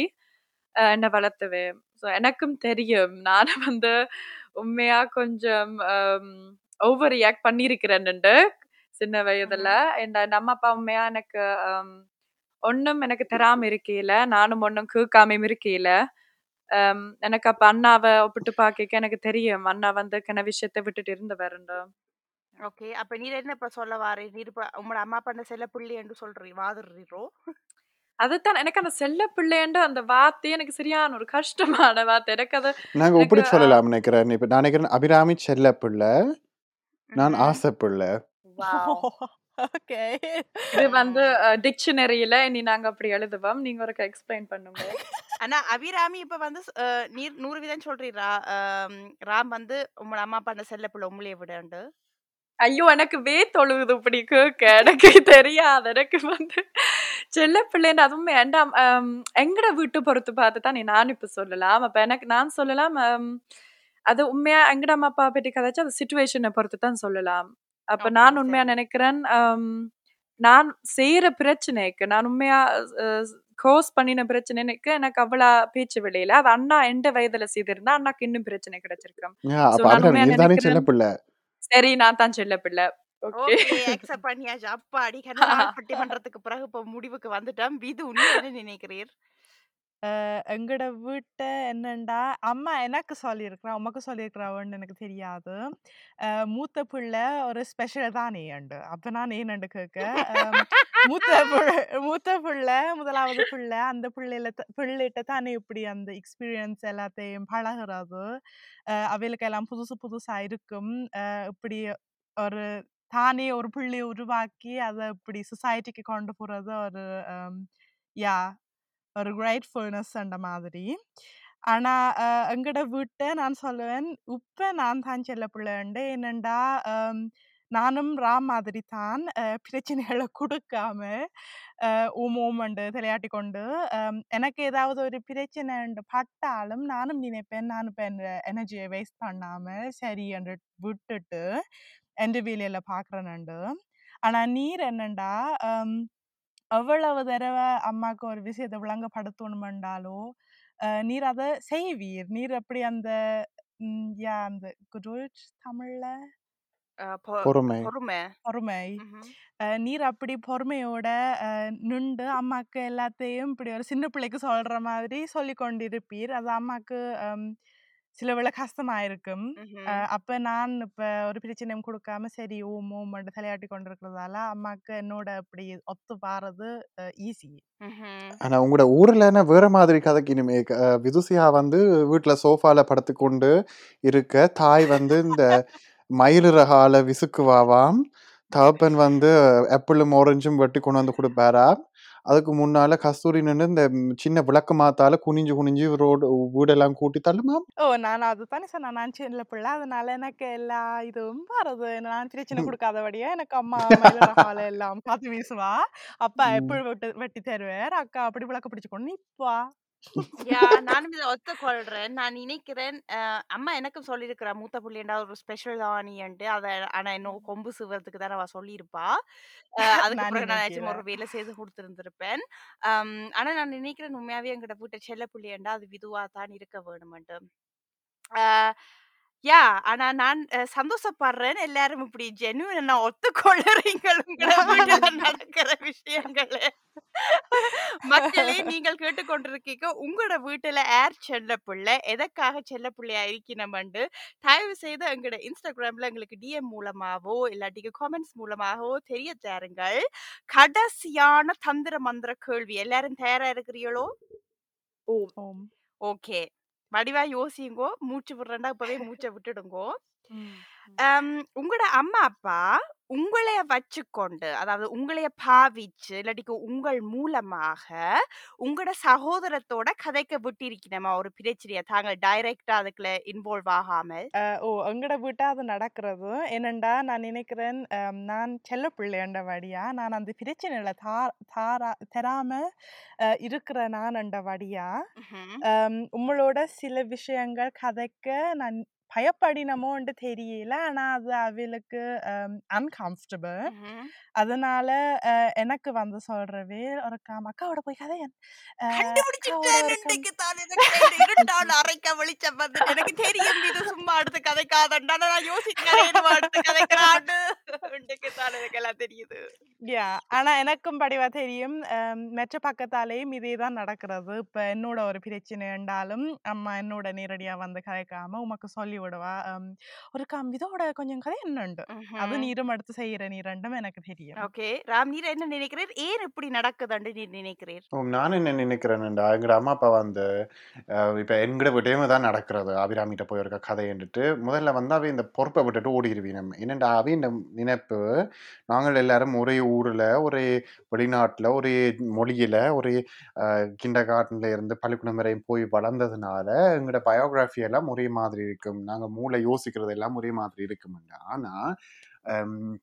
என்னை வளர்த்துவேன். ஸோ எனக்கும் தெரியும். நான் வந்து உண்மையா கொஞ்சம் ஓவர் ரியாக்ட் பண்ணியிருக்கிறேன்னுண்டு சின்ன வயதுல. என் அம்மா அப்பா உண்மையா எனக்கு ஒண்ணும் எனக்கு தராம இருக்கையில நானும் ஒண்ணும் கேட்காமையும் இருக்கையில எனக்கு அப்ப அண்ணாவை ஒப்பிட்டு பார்க்க எனக்கு தெரியும். அண்ணா வந்து கிண விஷயத்தை விட்டுட்டு இருந்தவருண்டு. ஓகே. அப்ப நீர் என்ன இப்ப சொல்ல வாரே நீர் இப்ப உங்களோட அம்மா பண்ண செல்ல புள்ளி என்று சொல்றீ வாதுறீரோ அதுதான். எனக்கு அந்த செல்ல பிள்ளைன்ற அந்த வார்த்தை எனக்கு சரியான ஒரு கஷ்டமான வார்த்தை. எனக்கு அது நாங்க எனக்கு இப்படி ஆ, சொல்லலாம் நினைக்கிறேன். இப்ப நான் நினைக்கிறேன் அபிராமி செல்லப்பிள்ளை நான் ம்ஹும். ஆசைப்பிள்ளை வாவ். ஓகே. இது வந்து டிக்ஷனரியில இனி நாங்க அப்படி எழுதுவோம். நீங்க ஒரு எக்ஸ்பிளைன் பண்ணுங்க. ஆனா அபிராமி இப்ப வந்து ஸ்- நீர் நூறு விதம் சொல்றீரா? ஆம், ராம் வந்து உங்களோட அம்மா பண்ண செல்ல புள்ள உங்களே விடண்டு ஐயோ எனக்கு வே தொழுகுது இப்படி கேட்க. எனக்கு தெரியாது. எனக்கு வந்து செல்ல பிள்ளைன்னு அதுவும் வேண்டாம். எங்கட வீட்டு பொறுத்து பார்த்து தான் நீ நான் இப்ப சொல்லலாம். அப்ப எனக்கு நான் சொல்லலாம் அது உண்மையா எங்கட அம்மா அப்பா பற்றி கதைச்சு அது சுச்சுவேஷனை பொறுத்து தான் சொல்லலாம். அப்ப நான் உண்மையா நினைக்கிறேன் நான் செய்யற பிரச்சனைக்கு நான் உண்மையா கோஸ் பண்ணின பிரச்சனைக்கு எனக்கு அவ்வளோ பேச்சு வெளியில. அது அண்ணா எந்த வயதுல செய்திருந்தா அண்ணாக்கு இன்னும் பிரச்சனை கிடைச்சிருக்கும். சரி நான் தான் செல்ல பிள்ளை. ஓகே. அக்செப்ட் பண்ணியாச்சு. அப்பாடி கண்ண நாள் பட்டிமன்றத்துக்கு பிறகு இப்ப முடிவுக்கு வந்துட்டோம். இது உண்மை என்ன நினைக்கிறீர்? அஹ் எங்கட வீட்டை என்னண்டா? அம்மா எனக்கு சொல்லியிருக்கிறா உமக்கு சொல்லியிருக்கிறாவன்னு எனக்கு தெரியாது. அஹ் மூத்த பிள்ளை ஒரு ஸ்பெஷல் தான் ஏண்டு அப்ப நான் ஏனண்டு கேட்க? மூத்த மூத்த பிள்ளை முதலாவது பிள்ளை. அந்த பிள்ளையில பிள்ளைகிட்ட தானே இப்படி அந்த எக்ஸ்பீரியன்ஸ் எல்லாத்தையும் பழகுறது? அஹ் அவைகளுக்கு எல்லாம் புதுசு புதுசா இருக்கும். அஹ் இப்படி ஒரு தானே ஒரு பிள்ளையை உருவாக்கி அதை இப்படி சொசைட்டிக்கு கொண்டு போறது ஒரு யா ஒரு கிரேட்ஃபுல்னஸ் அந்த மாதிரி. ஆனா அஹ், எங்கட வீட்டை நான் சொல்லுவேன் இப்ப நான் தான் செல்ல பிள்ளைண்டு என்னண்டா ஹம், நானும் ராம் மாதிரி தான் பிரச்சனைகளை கொடுக்காம ஊம் ஓம் ஓமண்டு விளையாட்டி கொண்டு எனக்கு ஏதாவது ஒரு பிரச்சனை பட்டாலும் நானும் நினைப்பேன் நான் இப்போ என் எனர்ஜியை வேஸ்ட் பண்ணாம சரி என்று விட்டுட்டு எந்த வேலையில பார்க்குறேன்ண்டு ஆனா நீர் என்னண்டா எவ்வளவு தடவை அம்மாவுக்கு ஒரு விஷயத்தை விளங்கப்படுத்தணுமெண்டாலோ நீர் அதை செய்வீர். நீர் அப்படி அந்த யா அந்த குருள் தமிழ்ல? பொ- பொறுமை பொறுமை பொறுமை ம்ஹும். நீர் அப்படி பொறுமையோட அஹ், நின்று அம்மாக்கு எல்லாத்தையும் இப்படி ஒரு சின்ன பிள்ளைக்கு சொல்ற மாதிரி சொல்லி கொண்டிருப்பீர் அது அம்மாக்கு ஹம், சில வேளை கஷ்டமா இருக்கும் ம்ஹும். அஹ், அப்ப நான் இப்ப ஒரு பிரச்சனையும் கொடுக்காம சரி ஓம் ஓம் மட்டும் தலையாட்டி கொண்டிருக்கிறதால அம்மாக்கு என்னோட அப்படி ஒத்து பாறது ஈஸி ம்ஹும். ஆனா உங்களோட ஊர்லன்னா வேற மாதிரி கதைக்கு இனிமே விதுசியா வந்து வீட்டுல சோஃபால படுத்துக்கொண்டு இருக்க தாய் வந்து இந்த மயிலிறகால விசுக்குவாவாம் தகப்பன் வந்து ஆப்பிளும் ஆரஞ்சும் வெட்டி கொண்டு வந்து கொடுப்பாராம் அதுக்கு முன்னால கஸ்தூரி நின்று இந்த சின்ன விளக்கு மாத்தால குனிஞ்சு குனிஞ்சு ரோடு வீடெல்லாம் கூட்டி தள்ளுமாம். ஓ நான் அதுதானே சொன்னேன். நான் சின்ன பிள்ளை. அதனால எனக்கு எல்லா இதுவும் வரது நான் பிரச்சனை கொடுக்காதபடியா எனக்கு அம்மா மயிலரகால எல்லாம் பார்த்து வீசுவா. அப்பா. எப்படி வெட்டி வெட்டி தருவார்? அக்கா அப்படி விளக்க பிடிச்சு கொண்டு நிப்பா. யா நானும் இதை ஒத்துக்கொள்றேன். நான் நினைக்கிறேன் அம்மா எனக்கும் சொல்லியிருக்கிறா மூத்த புள்ளியண்டா ஒரு ஸ்பெஷல் ஆனியன்ட்டு அதை ஆனா இன்னும் கொம்பு சிவறதுக்கு தான் அவ சொல்லியிருப்பா. அஹ், அதுக்கு நான் பிறகு நான் ஏதாச்சும் நினைக்கிறேன். ஒரு வேலை செய்து கொடுத்துருந்திருப்பேன். ஆம், ஆனா நான் நினைக்கிறேன் உண்மையாவே எங்கிட்ட வீட்டை செல்ல புள்ளியண்டா அது விதுவா தான் இருக்க வேணுமெண்டு அஹ், யா ஆனா நான் அஹ், சந்தோஷப்படுறேன் எல்லாரும் இப்படி ஜெனுவன் ஒத்துக்கொள்ளுறீங்க உங்களோட வீட்டுல நடக்கிற விஷயங்களை. மக்களே நீங்கள் கேட்டுக்கொண்டிருக்கீங்க. உங்களோட வீட்டுல ஏர் செல்ல பிள்ளை? எதற்காக செல்ல பிள்ளையா இருக்கணும்னு தயவு செய்து எங்களோட இன்ஸ்டாகிராம்ல எங்களுக்கு டிஎம் மூலமாவோ இல்லாட்டிக்கு காமெண்ட்ஸ் மூலமாகவோ தெரிய தாருங்கள். கடைசியான தந்திர மந்திர கேள்வி. எல்லாரும் தயாரா இருக்கிறீங்களோ ஓம் ஓம். ஓகே. வடிவா யோசிங்கோ மூச்சு விடுறேன்டா இப்பவே மூச்சை விட்டுடுங்கோ. உங்களோட அம்மா அப்பா உங்களைய வச்சுக்கொண்டு அதாவது உங்களைய பாவிச்சு இல்லாட்டிக்கு உங்கள் மூலமாக உங்களோட சகோதரத்தோட கதைக்க விட்டிருக்கணுமா? ஒரு பிரச்சனைய? தாங்கள் டைரக்டா அதுக்குள்ள இன்வால்வ் ஆகாமல். ஓ எங்கட வீட்டா அது நடக்கிறது. என்னண்டா நான் நினைக்கிறேன் அம், நான் செல்ல பிள்ளைன்ற வழியா நான் அந்த பிரச்சனையில தா தாரா தராம அஹ், இருக்கிற நான் என்ற வழியா ம்ஹும். அம், உங்களோட சில விஷயங்கள் கதைக்க நான் பயப்படினமோன்ட்டு தெரியல. ஆனா அது அவளுக்கு அன்கம்ஃபர்டபுள். அதனால எனக்கு வந்து சொல்றவே ஒரு அக்காவோட போய் இருட்டான அறைக்க வெளிச்சம் வந்து எனக்கு தெரியும். இது சும்மா அடுத்து கதைக்காதண்டா நான் யோசிக்கிறேன் அடுத்து கதைக்கிறான்னு. எல்லாம் தெரியுது. யா ஆனா எனக்கும் படிவா தெரியும். மற்ற பக்கத்தாலேயும் இதே தான் நடக்கிறது. இப்ப என்னோட ஒரு பிரச்சனை என்றாலும் அம்மா என்னோட நேரடியா வந்து கதைக்காம உமக்கு சொல்லி விடுவா. ஒரு கம் இதோட கொஞ்சம் கதை என்னண்டு அது. நீரும் எடுத்து செய்யற நீ ரெண்டும் எனக்கு தெரியும். ஓகே. ராம் நீர் என்ன நினைக்கிறீர்? ஏன் இப்படி நடக்குதுன்னு நீர் நினைக்கிறீர்? நான் என்ன நினைக்கிறேன்டா எங்கட அம்மா அப்பா வந்து இப்ப எங்கட விட்டேமே தான் நடக்கிறது. அபிராமிட்ட போயிருக்க கதைன்ட்டு முதல்ல வந்து அவ இந்த பொறுப்பை விட்டுட்டு ஓடிடுவீனம் என்னடா அவ இந்த நினைப்பு? நாங்கள் எல்லாரும் ஒரே ஊர்ல ஒரே வெளிநாட்டுல ஒரே மொழியில ஒரே கிண்ட கார்டன்ல இருந்து பள்ளிக்கூடம் வரையும் போய் வளர்ந்ததுனால எங்களோட பயோகிராஃபி எல்லாம் ஒரே மாதிரி இருக்கும். நாங்க மூளை யோசிக்கிறது எல்லாம் ஒரே மாதிரி இருக்கும் ஆனா ஹம்,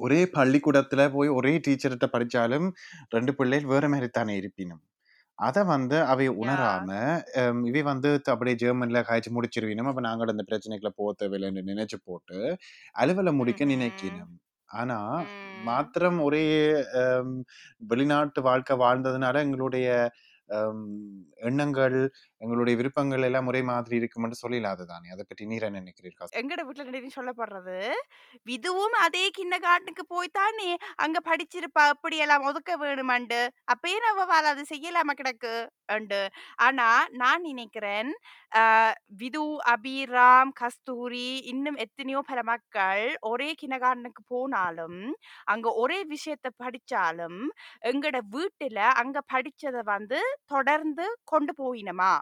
ஒரே பள்ளிக்கூடத்துல போய் ஒரே டீச்சர்கிட்ட படிச்சாலும் ரெண்டு பிள்ளைகள் வேற மாதிரி தானே இருப்பினும் அதை வந்து அவை உணராம இவை வந்து அப்படியே ஜெர்மன்ல காய்ச்சி முடிச்சிருவினும் அப்ப நாங்கள் அந்த பிரச்சனைக்குள்ள போக தேவையில்லைன்னு நினைச்சு போட்டு அலுவலை முடிக்க. நினைக்கணும் ஆனா. மாத்திரம் ஒரே வெளிநாட்டு வாழ்க்கை வாழ்ந்ததுனால எங்களுடைய எண்ணங்கள் எங்களுடைய விருப்பங்கள் எல்லாம் ஒரே மாதிரி இருக்குமென்று சொல்லிடாது தானே. அதை பற்றி நீர் என்ன நினைக்கிறீர்கள் எங்கட வீட்டுல நிறைய சொல்லப்படுறது விதுவும் அதே கிண்ண காட்டுக்கு போய் தானே அங்க படிச்சிருப்பா அப்படி எல்லாம் ஒதுக்க வேணுமண்டு அப்பயே அவள் அது செய்யலாம கிடக்கு? அண்டு ஆனா நான் நினைக்கிறேன் விது அபிராம் கஸ்தூரி இன்னும் எத்தனையோ பல மக்கள் ஒரே கிணகாரனுக்கு போனாலும் அங்க ஒரே விஷயத்த படிச்சாலும் எங்கட வீட்டுல அங்க படிச்சதை வந்து தொடர்ந்து கொண்டு போயினமா?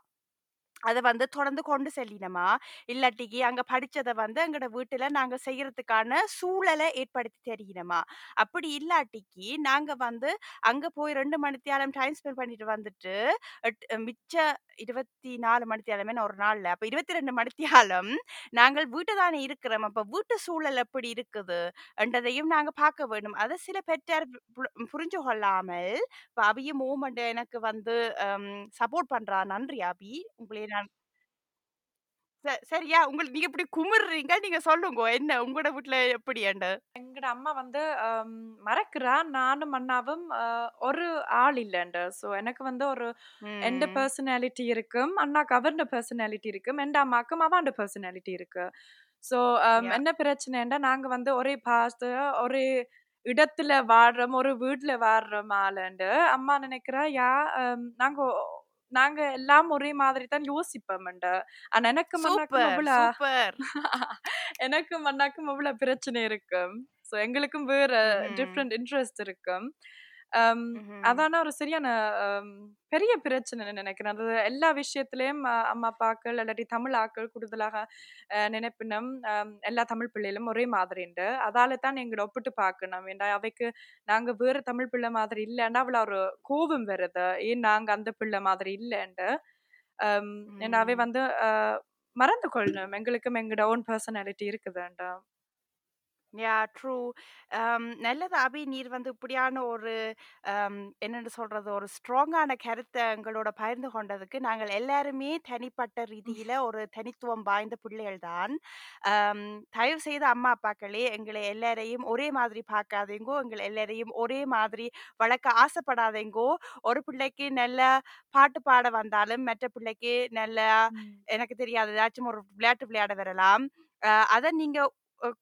அத வந்து தொடர்ந்து கொண்டு செல்லினோமா, இல்லாட்டிக்கு அங்க படிச்சத வந்து எங்கட வீட்டுல நாங்க செய்யறதுக்கான சூழல ஏற்படுத்தி தெரியணுமா அப்படி இல்லாட்டிக்கு, நாங்க வந்து அங்க போய் 2 மணித்தியாலம் டைம் ஸ்பெண்ட் பண்ணிட்டு வந்துட்டு, எட் மிச்ச 24 மணித்தியாலம் என்ன ஒரு நாள்ல, அப்ப 22 மணித்தியாலம் நாங்கள் வீட்ல தானே இருக்கிறோம். அப்ப வீட்டு சூழல் எப்படி இருக்குது? என்றதையும் நாங்க பார்க்க வேணும். அத சில பெற்றார் பு புரிஞ்சு கொள்ளாமல், இப்ப அபியும் மூவ்மெண்ட் எனக்கு வந்து அம் சப்போர்ட் பண்றா. நன்றி அபி. உங்களை ச சரியா? உங்கள் நீங்க இப்படி குமுறுறீங்க. நீங்க சொல்லுங்கோ. என்ன உங்களோட வீட்ல எப்படியாண்டு? எங்கட அம்மா வந்து அம் மறக்கிறா. நானும் அண்ணாவும் ஒரு ஆள் இல்லண்டு. ஸோ எனக்கு வந்து ஒரு எந்த ம். பெர்சனாலிட்டி இருக்கும். அண்ணாக்கு அவர்ட பெர்சனாலிட்டி இருக்கும். எந்த அம்மாக்கும் அவாண்ட பெர்சனாலிட்டி இருக்கு. So um yeah. என்ன பிரச்சனைன்னா, நாங்க வந்து ஒரே பாஸ்ட் ஒரே இடத்துல வாழ்றோம். ஒரு வீட்ல வாழ்றோம் ஆளுண்டு. அம்மா நினைக்கிறா, யா நாங்க நாங்க எல்லாம் ஒரே மாதிரி தான் யோசிப்போம்ண்டு. ஆனா எனக்கும் அண்ணாக்கும் சூப்பர், அவ்வள சூப்பர். எனக்கும் அண்ணாக்கும் அவ்வள பிரச்சனை இருக்கும். ஸோ எங்களுக்கும் வேற. டிஃபரண்ட் இன்ட்ரெஸ்ட் இருக்கும். அதான ஒரு சரியான பெரிய பிரச்சனைன்னு நினைக்கிறேன். அது எல்லா விஷயத்திலயும் அம்மா, அப்பாக்கள் இல்லாட்டி தமிழ் ஆக்கள் கூடுதலாக அ நினைப்பினம். அம் எல்லா தமிழ் பிள்ளைகளும் ஒரே மாதிரிண்டு. அதால தான் எங்கள ஒப்பிட்டு பார்க்கணும். ஏன்டா அவைக்கு நாங்க வேற தமிழ் பிள்ளை மாதிரி இல்லன்னா, அவள ஒரு கோபம் வருது. ஏன் நாங்க அந்த பிள்ளை மாதிரி இல்லண்டு. அம் ஏன்னா அவை ம். வந்து அ மறந்து கொள்ளணும். எங்களுக்கும் எங்கட ஓன் பெர்சனாலிட்டி இருக்குதுண்டு. Yeah true. அம் நல்லது அபி நீர் வந்து இப்படியான ஒரு அம் என்னன்னு சொல்றது? ஒரு ஸ்ட்ராங்கான கருத்த எங்களோட பகிர்ந்து கொண்டதுக்கு, நாங்கள் எல்லாருமே தனிப்பட்ட ரீதியில ஒரு தனித்துவம் வாய்ந்த பிள்ளைகள் தான். அம் தயவு செய்து அம்மா, அப்பாக்களே எங்கள எல்லாரையும் ஒரே மாதிரி பார்க்காதீங்கோ. எங்கள எல்லாரையும் ஒரே மாதிரி வளர்க்க ஆசைப்படாதீங்கோ. ஒரு பிள்ளைக்கு நல்லா பாட்டு பாட வந்தாலும், மற்ற பிள்ளைக்கு நல்லா ம். எனக்கு தெரியாது ஏதாச்சும் ஒரு விளையாட்டு விளையாட வரலாம். அ அத நீங்க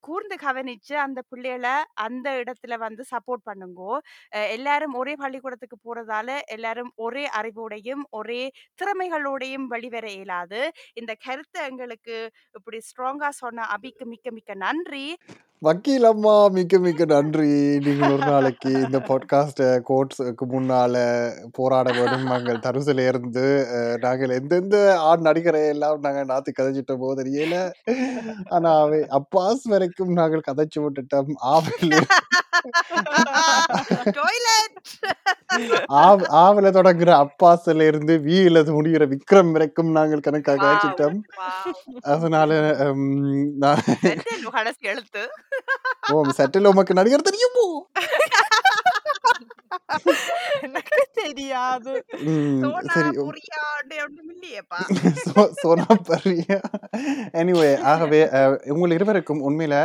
கூர்ந்து கவனிச்சு அந்த பிள்ளைகள அந்த இடத்துல வந்து சப்போர்ட் பண்ணுங்கோ. எல்லாரும் ஒரே பள்ளிக்கூடத்துக்கு போறதால, எல்லாரும் ஒரே அறிவோடையும், ஒரே திறமைகளோடையும் வெளிவர இயலாது. இந்த கருத்தை எங்களுக்கு இப்படி ஸ்ட்ராங்கா சொன்ன அபிக்கு மிக்க மிக்க நன்றி. வக்கீல் அம்மா மிக்க மிக்க நன்றி. நீங்கள் ஒரு நாளைக்கு இந்த பாட்காஸ்ட்டை கோர்ட்ஸுக்கு முன்னால் போராட வேணும். நாங்கள் தருசில இருந்து நாங்கள் எந்தெந்த ஆண் நடிகரை எல்லாம் நாங்க நாத்து போது தெரியல. ஆனால் அவை அப்பாஸ் வரைக்கும் நாங்கள் கதைச்சு விட்டுட்டோம். ஆவில ஆவில தொடங்குற அப்பாஸ்ல இருந்து வீல முடிகிற விக்ரம் வரைக்கும் நாங்கள் கணக்கா வாவ்! கதைச்சிட்டோம். வாவ்! அதனால. ஓ செட்டில் உமக்கு நடிகர் தெரியுமோ? எனக்கு தெரியாது. சோனா, சரி. புரியா அப்படி ஒண்ணும் இல்லையேப்பா. சோ சோனா பரியா. எனிவே ஆகவே உங்கள் இருவருக்கும் உண்மையில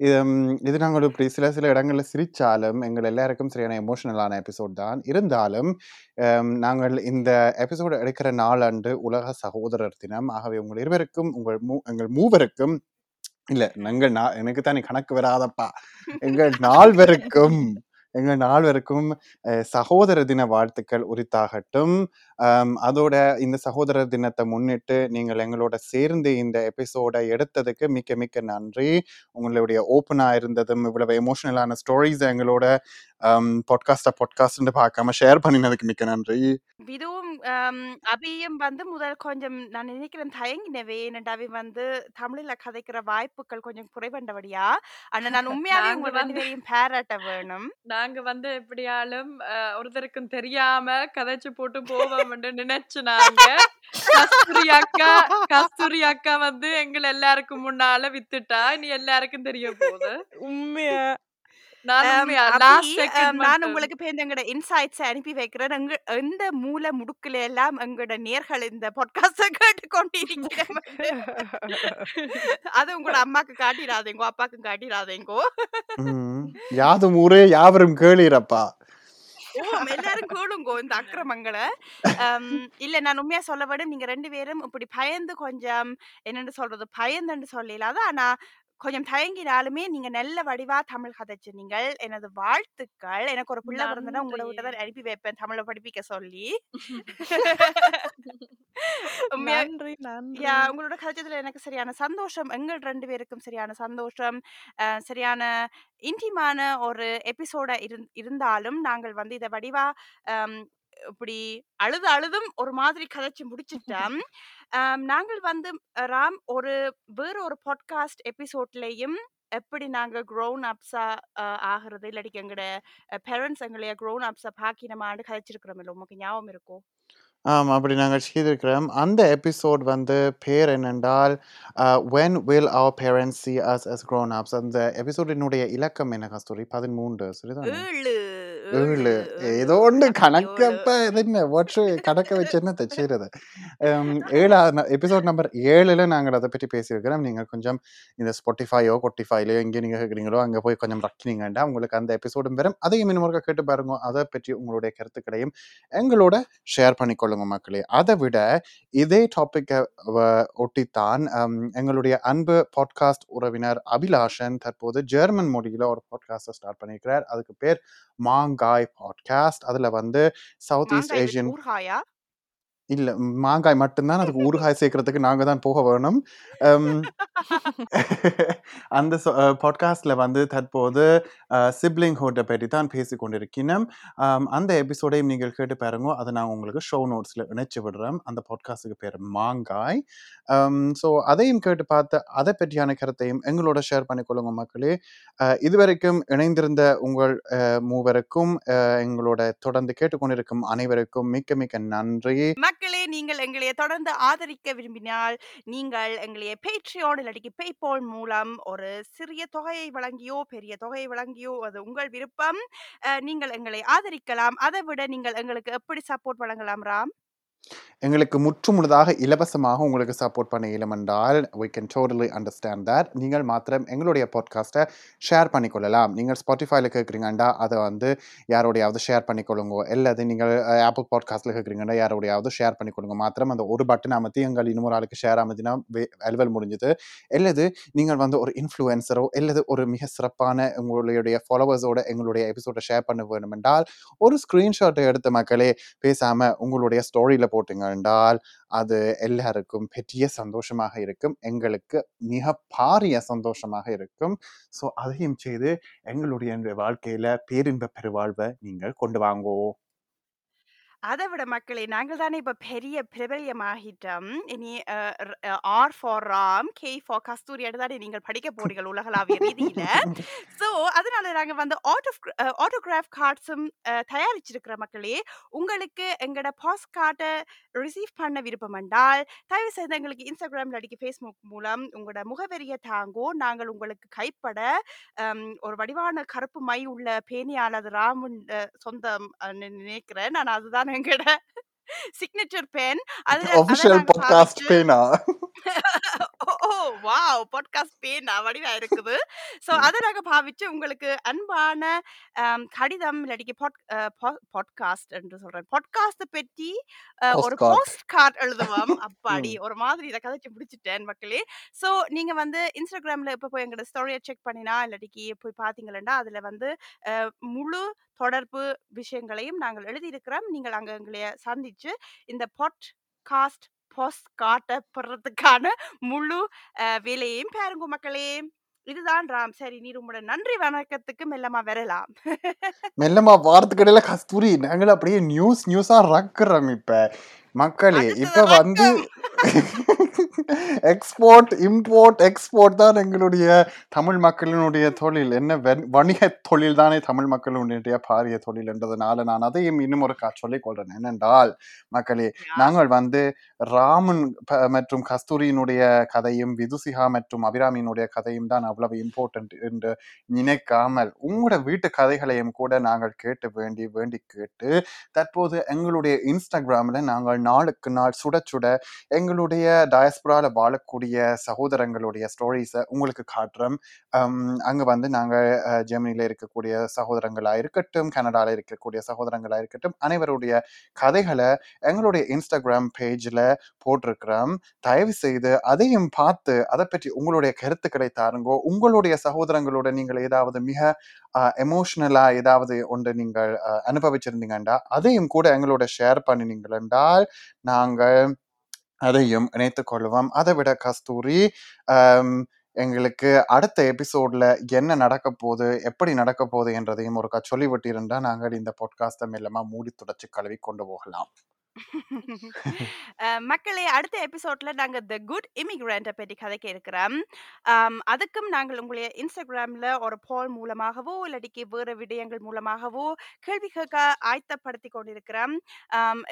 இது ம் இது நாங்கள் இப்படி சில சில இடங்கள்ல சிரிச்சாலும், எங்கள் எல்லாருக்கும் சரியான எமோஷனலான எபிசோட் தான். இருந்தாலும், அம் நாங்கள் இந்த எபிசோட் எடுக்கிற நாளன்று உலக சகோதரர் தினம். ஆகவே உங்கள் இருவருக்கும், உங்கள் மூ எங்கள் மூவருக்கும் இல்ல எங்கள் நா எனக்கு தான் கணக்கு வராதப்பா. எங்கள் நால்வருக்கும் எங்கள் நால்வருக்கும் சகோதர தின வாழ்த்துக்கள் உரித்தாகட்டும். அம் அதோட இந்த சகோதரர் தினத்த முன்னிட்டு, நீங்கள் எங்களோட சேர்ந்து இந்த எபிசோட எடுத்ததுக்கு மிக்க மிக்க நன்றி. உங்களுடைய ஓப்பனா இருந்ததும், இவ்வளவு எமோஷனலான ஸ்டோரீஸ எங்களோட அம் பாட்காஸ்ட்ட பாட்காஸ்ட்ன்னு பார்க்காம ஷேர் பண்ணினதுக்கு மிக்க நன்றி. இதுவும் அம் அபியும் வந்து முதல் கொஞ்சம் நான் நினைக்கிறேன் தயங்கினவே. ஏனென்டா அவி வந்து தமிழ்ல கதைக்கிற வாய்ப்புகள் கொஞ்சம் குறைவண்டபடியா. ஆனா நான் உண்மையாவே உங்க 2 வந்து பேரையும் பாராட்ட வேணும். நாங்க வந்து எப்படியாலும் ஒருத்தருக்கும் தெரியாம கதைச்சு போட்டு போவோம்ன்னு நினைச்சு நாங்க. கஸ்தூரி அக்கா கஸ்தூரி அக்கா வந்து எங்கள எல்லாருக்கும் முன்னால வித்துட்டா. இனி எல்லாருக்கும் தெரிய போகுது. உண்மையா. நான். உங்களுக்கு எங்கட இன்சைட்ஸ அனுப்பி வைக்கிறேன். எங்க எந்த மூல முடுக்குல எல்லாம் எங்கட நேயர்கள் இந்த பாட்காஸ்ட்ட கேட்டுக் கொண்டிருக்கிறோம்னு. அது உங்களோட அம்மாக்கு காட்டிறாதீங்கோ, அப்பாக்கும் காட்டிறாதீங்கோ. ம். யாதும் ஊரே யாவரும் கேளீரப்பா. ஓம் எல்லாரும் கேளுங்கோ இந்த அக்கிரமங்கள. அம் இல்ல நான் உண்மையா சொல்ல. நீங்க 2 பேரும் இப்படி பயந்து கொஞ்சம் என்னன்னு சொல்றது? பயந்துன்னு சொல்லலாது. ஆனா கொஞ்சம் தயங்கினாலுமே நீங்க நல்ல வடிவா தமிழ் கதைச்சினீங்கள். எனது வாழ்த்துக்கள். எனக்கு ஒரு பிள்ளை பிறந்ததுன்னா உங்கள நன்றி. வீட்ட தான் அனுப்பி வைப்பேன் தமிழ படிப்பிக்க சொல்லி. உங்களோட கதைச்சதுல எனக்கு சரியான சந்தோஷம். எங்கள் 2 பேருக்கும் சரியான சந்தோஷம். சரியான இன்டிமான ஒரு எபிசோடா இருந் இருந்தாலும், நாங்கள் வந்து இத வடிவா இப்படி அழுது அழுதும் ஒரு மாதிரி கதைச்சு முடிச்சிட்டோம் நாங்கள் வந்து ராம் ஒரு வேற ஒரு பாட்காஸ்ட் எபிசோட்லயும் எப்படி நாங்க க்ரோன் அப்ஸா ஆகிறது இல்லாட்டி எங்களோட பேரண்ட்ஸ் எங்களைய க்ரோன் அப்ஸா பாக்கினமான்னு கதைச்சிருக்கிறோம் இல்லை உங்களுக்கு ஞாபகம் இருக்கும் ஆமா. அப்படி நாங்க செய்திருக்கிறோம். அந்த எபிசோட் வந்து பேர் என்னென்றால், அ "When will our parents see us as grown ups?" அந்த எபிசோடினுடைய இலக்கம் என்ன கஸ்தூரி? 13 சரிதானே? ஏழு 7 ஏழு ஏதோ ஏழு என்ன வாட்ஸ் கணக்க வச்சு என்னத்த செய்றது? அம் 7 எபிசோட் நம்பர் 7ல நாங்கள் அத பற்றி பேசியிருக்கிறோம். நீங்க கொஞ்சம் இந்த Spotifyயோ, Spotifyலயோ எங்கே நீங்க கேட்குறீங்களோ, அங்க போய் கொஞ்சம் ரக்கினீங்கண்டா, உங்களுக்கு அந்த எபிசோடும் வரும். அதையும் இன்னும் ஒருக்கா கேட்டு பாருங்க. அத பற்றி உங்களுடைய கருத்துக்களையும் எங்களோட ஷேர் பண்ணிக்கொள்ளுங்க மக்களே. அத விட இதே டாபிக்க வ ஒட்டித்தான் எங்களுடைய அன்பு பாட்காஸ்ட் உறவினர் அபிலாஷன் தற்போது ஜெர்மன் மொழியில ஒரு பாட்காஸ்ட்ட ஸ்டார்ட் பண்ணியிருக்கிறார். அதுக்கு பேர் மாங்காய் பாட்காஸ்ட். அதுல வந்து சவுத் ஈஸ்ட் ஊறுகாயா இல்ல மாங்காய் மட்டும்தான் அதுக்கு ஊறுகாய் சேர்க்கறதுக்கு நாங்க தான் போக வேணும். அந்த பாட்காஸ்ட்ல வந்து தற்போது சிப்ளிங் ஹோட்டை பற்றி தான் பேசிக் கொண்டிருக்கிறோம். அந்த எபிசோடையும் நீங்கள் கேட்டு பாருங்க. அத நான் உங்களுக்கு ஷோ நோட்ஸ்ல இணைச்சு விடுறேன். அந்த பாட்காஸ்டுக்கு பேர் மாங்காய். ஸோ அதையும் கேட்டு பார்த்து அதை பற்றியான கருத்தையும் எங்களோட ஷேர் பண்ணிக்கொள்ளுங்க மக்களே. இதுவரைக்கும் இணைந்திருந்த உங்கள் மூவருக்கும் எங்களோட தொடர்ந்து கேட்டுக்கொண்டிருக்கும் அனைவருக்கும் மிக்க மிக்க நன்றி. மக்களே நீங்கள் எங்களை தொடர்ந்து ஆதரிக்க விரும்பினால் நீங்கள் எங்களை பேட்ரியோன் இல்லாட்டி பேபால் மூலம் ஒரு சிறிய தொகையை வழங்கியோ பெரிய தொகையை வழங்கியோ அது உங்கள் விருப்பம் அஹ், நீங்கள் எங்களை ஆதரிக்கலாம். அதை விட நீங்கள் எங்களுக்கு எப்படி சப்போர்ட் வழங்கலாம் ராம்? எங்களுக்கு முற்றுமுழுதாக இலவசமாக உங்களுக்கு சப்போர்ட் பண்ண இயலும் என்றால் கேன் can அண்டர்ஸ்டாண்ட் தட் நீங்கள் மாத்திரம் எங்களுடைய பாட்காஸ்ட்டை ஷேர் பண்ணிக்கொள்ளலாம். நீங்கள் ஸ்பாட்டிஃபைல கேட்குறீங்கண்டா அதை வந்து யாரோடையாவது ஷேர் பண்ணிக்கொள்ளுங்க அல்லது நீங்கள் ஆப்பிள் பாட்காஸ்ட்டில் கேட்குறீங்கண்டா யாரோடையாவது ஷேர் பண்ணிக்கொள்ளுங்க. மாத்திரம் அந்த ஒரு பட்டன் அமர்த்தி எங்கள் இன்னொரு ஆளுக்கு ஷேர் அமர்த்தினா அலுவல் முடிஞ்சது. அல்லது நீங்கள் வந்து ஒரு இன்ஃப்ளூயன்சரோ அல்லது ஒரு மிக சிறப்பான உங்களுடைய ஃபாலோவர்ஸோட எங்களுடைய எபிசோடை ஷேர் பண்ண வேணும் என்றால் ஒரு ஸ்க்ரீன்ஷாட்டை எடுத்த மக்களே பேசாமல் உங்களுடைய ஸ்டோரியில் போட்டிங்க. என்றால் அது எல்லாருக்கும் பெரிய சந்தோஷமாக இருக்கும். எங்களுக்கு மிக பாரிய சந்தோஷமாக இருக்கும். ஸோ அதையும் செய்து எங்களுடைய வாழ்க்கையில பேரின்ப பெருவாழ்வை நீங்கள் கொண்டு வாங்கோ. அதை விட மக்களே நாங்கள் தானே இப்ப பெரிய பிரபல்யமாகிட்டோம். இனி R for Ram K for Kasturi தானே நீங்கள் படிக்க போறீர்கள் உலகளாவிய ரீதியில. ஸோ அதனால நாங்க வந்து ஆட்டோ ஆட்டோகிராஃப் கார்ட்ஸும் தயாரிச்சிருக்கிற மக்களே உங்களுக்கு எங்களோட பாஸ் கார்டை ரிசீவ் பண்ண விருப்பம் என்றால் தயவு செய்து எங்களுக்கு இன்ஸ்டாகிராம் இல்லாட்டி ஃபேஸ்புக் மூலம் உங்களோட முகவரியை தாங்கோ நாங்கள் உங்களுக்கு கைப்பட ஒரு வடிவான கருப்பு மை உள்ள பேணியால் அது ராமுன் சொந்தம் நினைக்கிறேன். நான் அதுதான் எங்களோட சிக்னேச்சர் பென் அதை நாங்க பாட்காஸ்ட் பேனா ஓ வாவ் பாட்காஸ்ட் பேனா வடிவா இருக்குது. ஸோ அதை நாங்க பாவிச்சு உங்களுக்கு அன்பான கடிதம் இல்லாட்டி பாட்காஸ்ட் என்று சொல்றேன். பாட்காஸ்ட் பற்றி ஒரு போஸ்ட் கார்ட் எழுதுவோம். அப்பாடி ஒரு மாதிரி இதை கதைச்சு பிடிச்சிட்டேன் மக்களே. ஸோ நீங்க வந்து இன்ஸ்டாகிராம்ல இப்போ போய் எங்களோட ஸ்டோரியை செக் பண்ணினா இல்லாட்டிக்கு போய் பார்த்தீங்கன்னா அதுல வந்து முழு தொடர்பு விஷயங்களையும் நாங்கள் எழுதியிருக்கிறோம். நீங்கள் அங்க எங்களைய சந்திச்சு இந்த பாட்காஸ்ட் போஸ்ட் காட்ட பெறதுக்கான முழு வேலையையும் பாருங்க மக்களே. இதுதான் ராம். சரி நீ உங்களோட நன்றி. வணக்கத்துக்கு மெல்லமா வரலாம். மெல்லமா வாரத்துக்கு இடையில கஸ்தூரி நாங்கள் அப்படியே நியூஸ் நியூஸா ரக்குறோம் இப்ப. மக்களே இப்ப வந்து எக்ஸ்போர்ட் இம்போர்ட் எக்ஸ்போர்ட் தான் எங்களுடைய தமிழ் மக்களினுடைய தொழில். என்ன வெண்- வணிக தொழில் தானே தமிழ் மக்களுடைய பாரிய தொழில் என்றதுனால நான் அதையும் இன்னும் ஒரு கா சொல்லிக் கொள்றேன். என்னென்றால் மக்களே நாங்கள் வந்து ராமன் மற்றும் கஸ்தூரியினுடைய கதையும் விதுசிகா மற்றும் அபிராமியினுடைய கதையும் தான் அவ்வளவு இம்பார்ட்டன்ட் என்று நினைக்காமல் உங்களோட வீட்டு கதைகளையும் கூட நாங்கள் கேட்டு வேண்டி வேண்டி கேட்டு தற்போது எங்களுடைய இன்ஸ்டாகிராம்ல நாங்கள் நாளுக்கு நாள் சுட சுட எங்களுடைய டயஸ்பரால வாழக்கூடிய சகோதரங்களுடைய ஸ்டோரிஸை உங்களுக்கு காட்டுறோம். அங்கே அங்க வந்து நாங்க ஜெர்மனியில இருக்கக்கூடிய சகோதரங்களா இருக்கட்டும் கனடால இருக்கக்கூடிய சகோதரங்களா இருக்கட்டும் அனைவருடைய கதைகளை எங்களுடைய இன்ஸ்டாகிராம் பேஜ்ல போட்டிருக்கிறோம். தயவு செய்து அதையும் பார்த்து அதை பற்றி உங்களுடைய கருத்துக்களை தாருங்கோ. உங்களுடைய சகோதரங்களோட நீங்கள் ஏதாவது மிக எமோஷனலா ஏதாவது ஒன்று நீங்கள் அனுபவிச்சிருந்தீங்கண்டா அதையும் கூட எங்களோட ஷேர் பண்ணினீங்கள் என்றால் நாங்கள் அதையும் இணைத்து கொள்வோம். அதை விட கஸ்தூரி எங்களுக்கு அடுத்த எபிசோட்ல என்ன நடக்க போகுது எப்படி நடக்க போகுது என்றதையும் ஒருக்கா சொல்லிவிட்டிருந்தா நாங்கள் இந்த பாட்காஸ்ட்டை மெல்லமாக மூடி துடைச்சு கழுவி கொண்டு போகலாம். மக்களே அடுத்த எபிசோட்ல நாங்க த குட் இமிகிரண்ட பற்றி கதைக்க இருக்கிறோம் அதுக்கும் நாங்கள் உங்களுடைய இன்ஸ்டாகிராம்ல ஒரு போல் மூலமாகவோ இல்லாட்டிக்கு வேறு விடயங்கள் மூலமாகவோ கேள்வி கேட்க ஆயத்தப்படுத்தி கொண்டிருக்கிறோம்.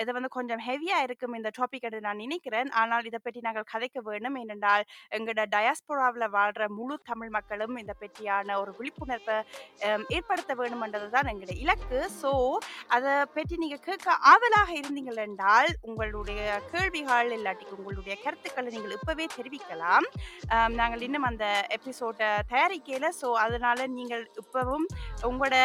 இது வந்து கொஞ்சம் ஹெவியா இருக்கும் இந்த டாபிக் என்று நான் நினைக்கிறேன். ஆனால் இதை பற்றி நாங்கள் கதைக்க வேண்டும் ஏனென்றால் எங்களோட டயாஸ்போராவில் வாழ்ற முழு தமிழ் மக்களும் இந்த பற்றியான ஒரு விழிப்புணர்வை ஏற்படுத்த வேண்டும் என்றதுதான் எங்களுடைய இலக்கு. ஸோ அதை பற்றி நீங்க கேட்க ஆவலாக இருந்தீங்கள் இருந்தால் உங்களுடைய கேள்விகள் இல்லாட்டிக்கு உங்களுடைய கருத்துக்களை நீங்கள் இப்பவே தெரிவிக்கலாம். நாங்கள் இன்னும் அந்த எபிசோட்டை தயாரிக்கல. ஸோ அதனால நீங்கள் இப்பவும் உங்களோட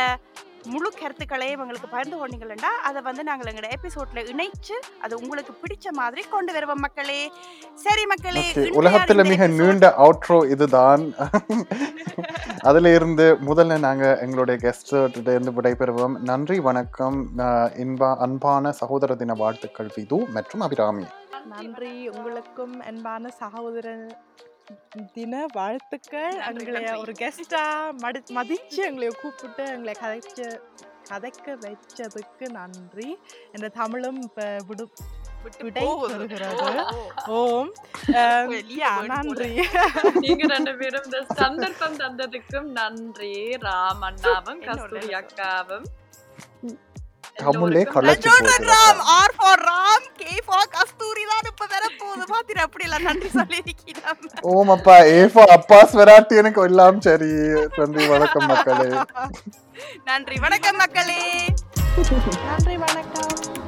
முழு கருத்துக்களையும் எங்களுக்கு பகிர்ந்து கொண்டீங்கன்னா அதை வந்து நாங்கள் எங்களோட எபிசோட்ல இணைச்சு அது உங்களுக்கு பிடிச்ச மாதிரி கொண்டு வருவோம் மக்களே. சரி மக்களே உலகத்துல மிக episode- நீண்ட அவுட்ரோ இதுதான். அதுல இருந்து முதல்ல நாங்க எங்களுடைய கெஸ்ட் இருந்து விடைபெறுவோம். நன்றி வணக்கம். இன்பா அன்பான சகோதர தின வாழ்த்துக்கள் விது மற்றும் அபிராமி. நன்றி. உங்களுக்கும் அன்பான சகோதரன் தின வாழ்த்துக்கள் எங்களை. ஒரு கெஸ்டா மடி மதிச்சு எங்களை கூப்பிட்டு எங்களை கதைச்சு கதைக்க வச்சதுக்கு நன்றி என்ற தமிழும் இப்ப விடு விட்டு விடை. பெறுகிறது. ஓம் நன்றி நீங்க ரெண்டு பேரும் இந்த சந்தர்ப்பம் தந்ததுக்கும் நன்றி ராம் அண்ணாவும் கஸ்தூரி. அக்காவும் தமிழே எல்லோருக்கும் கலச்சு போகுது R for Ram, K for கஸ்தூரி தான் இப்ப வர போகுது. பாத்திர அப்படி எல்லாம் நன்றி ஓம் அப்பா ஏஃபா அப்பாஸ் வெராட்டி எனக்கு எல்லாம் சரி நன்றி வணக்கம் மக்களே. நன்றி வணக்கம் மக்களே. நன்றி வணக்கம்.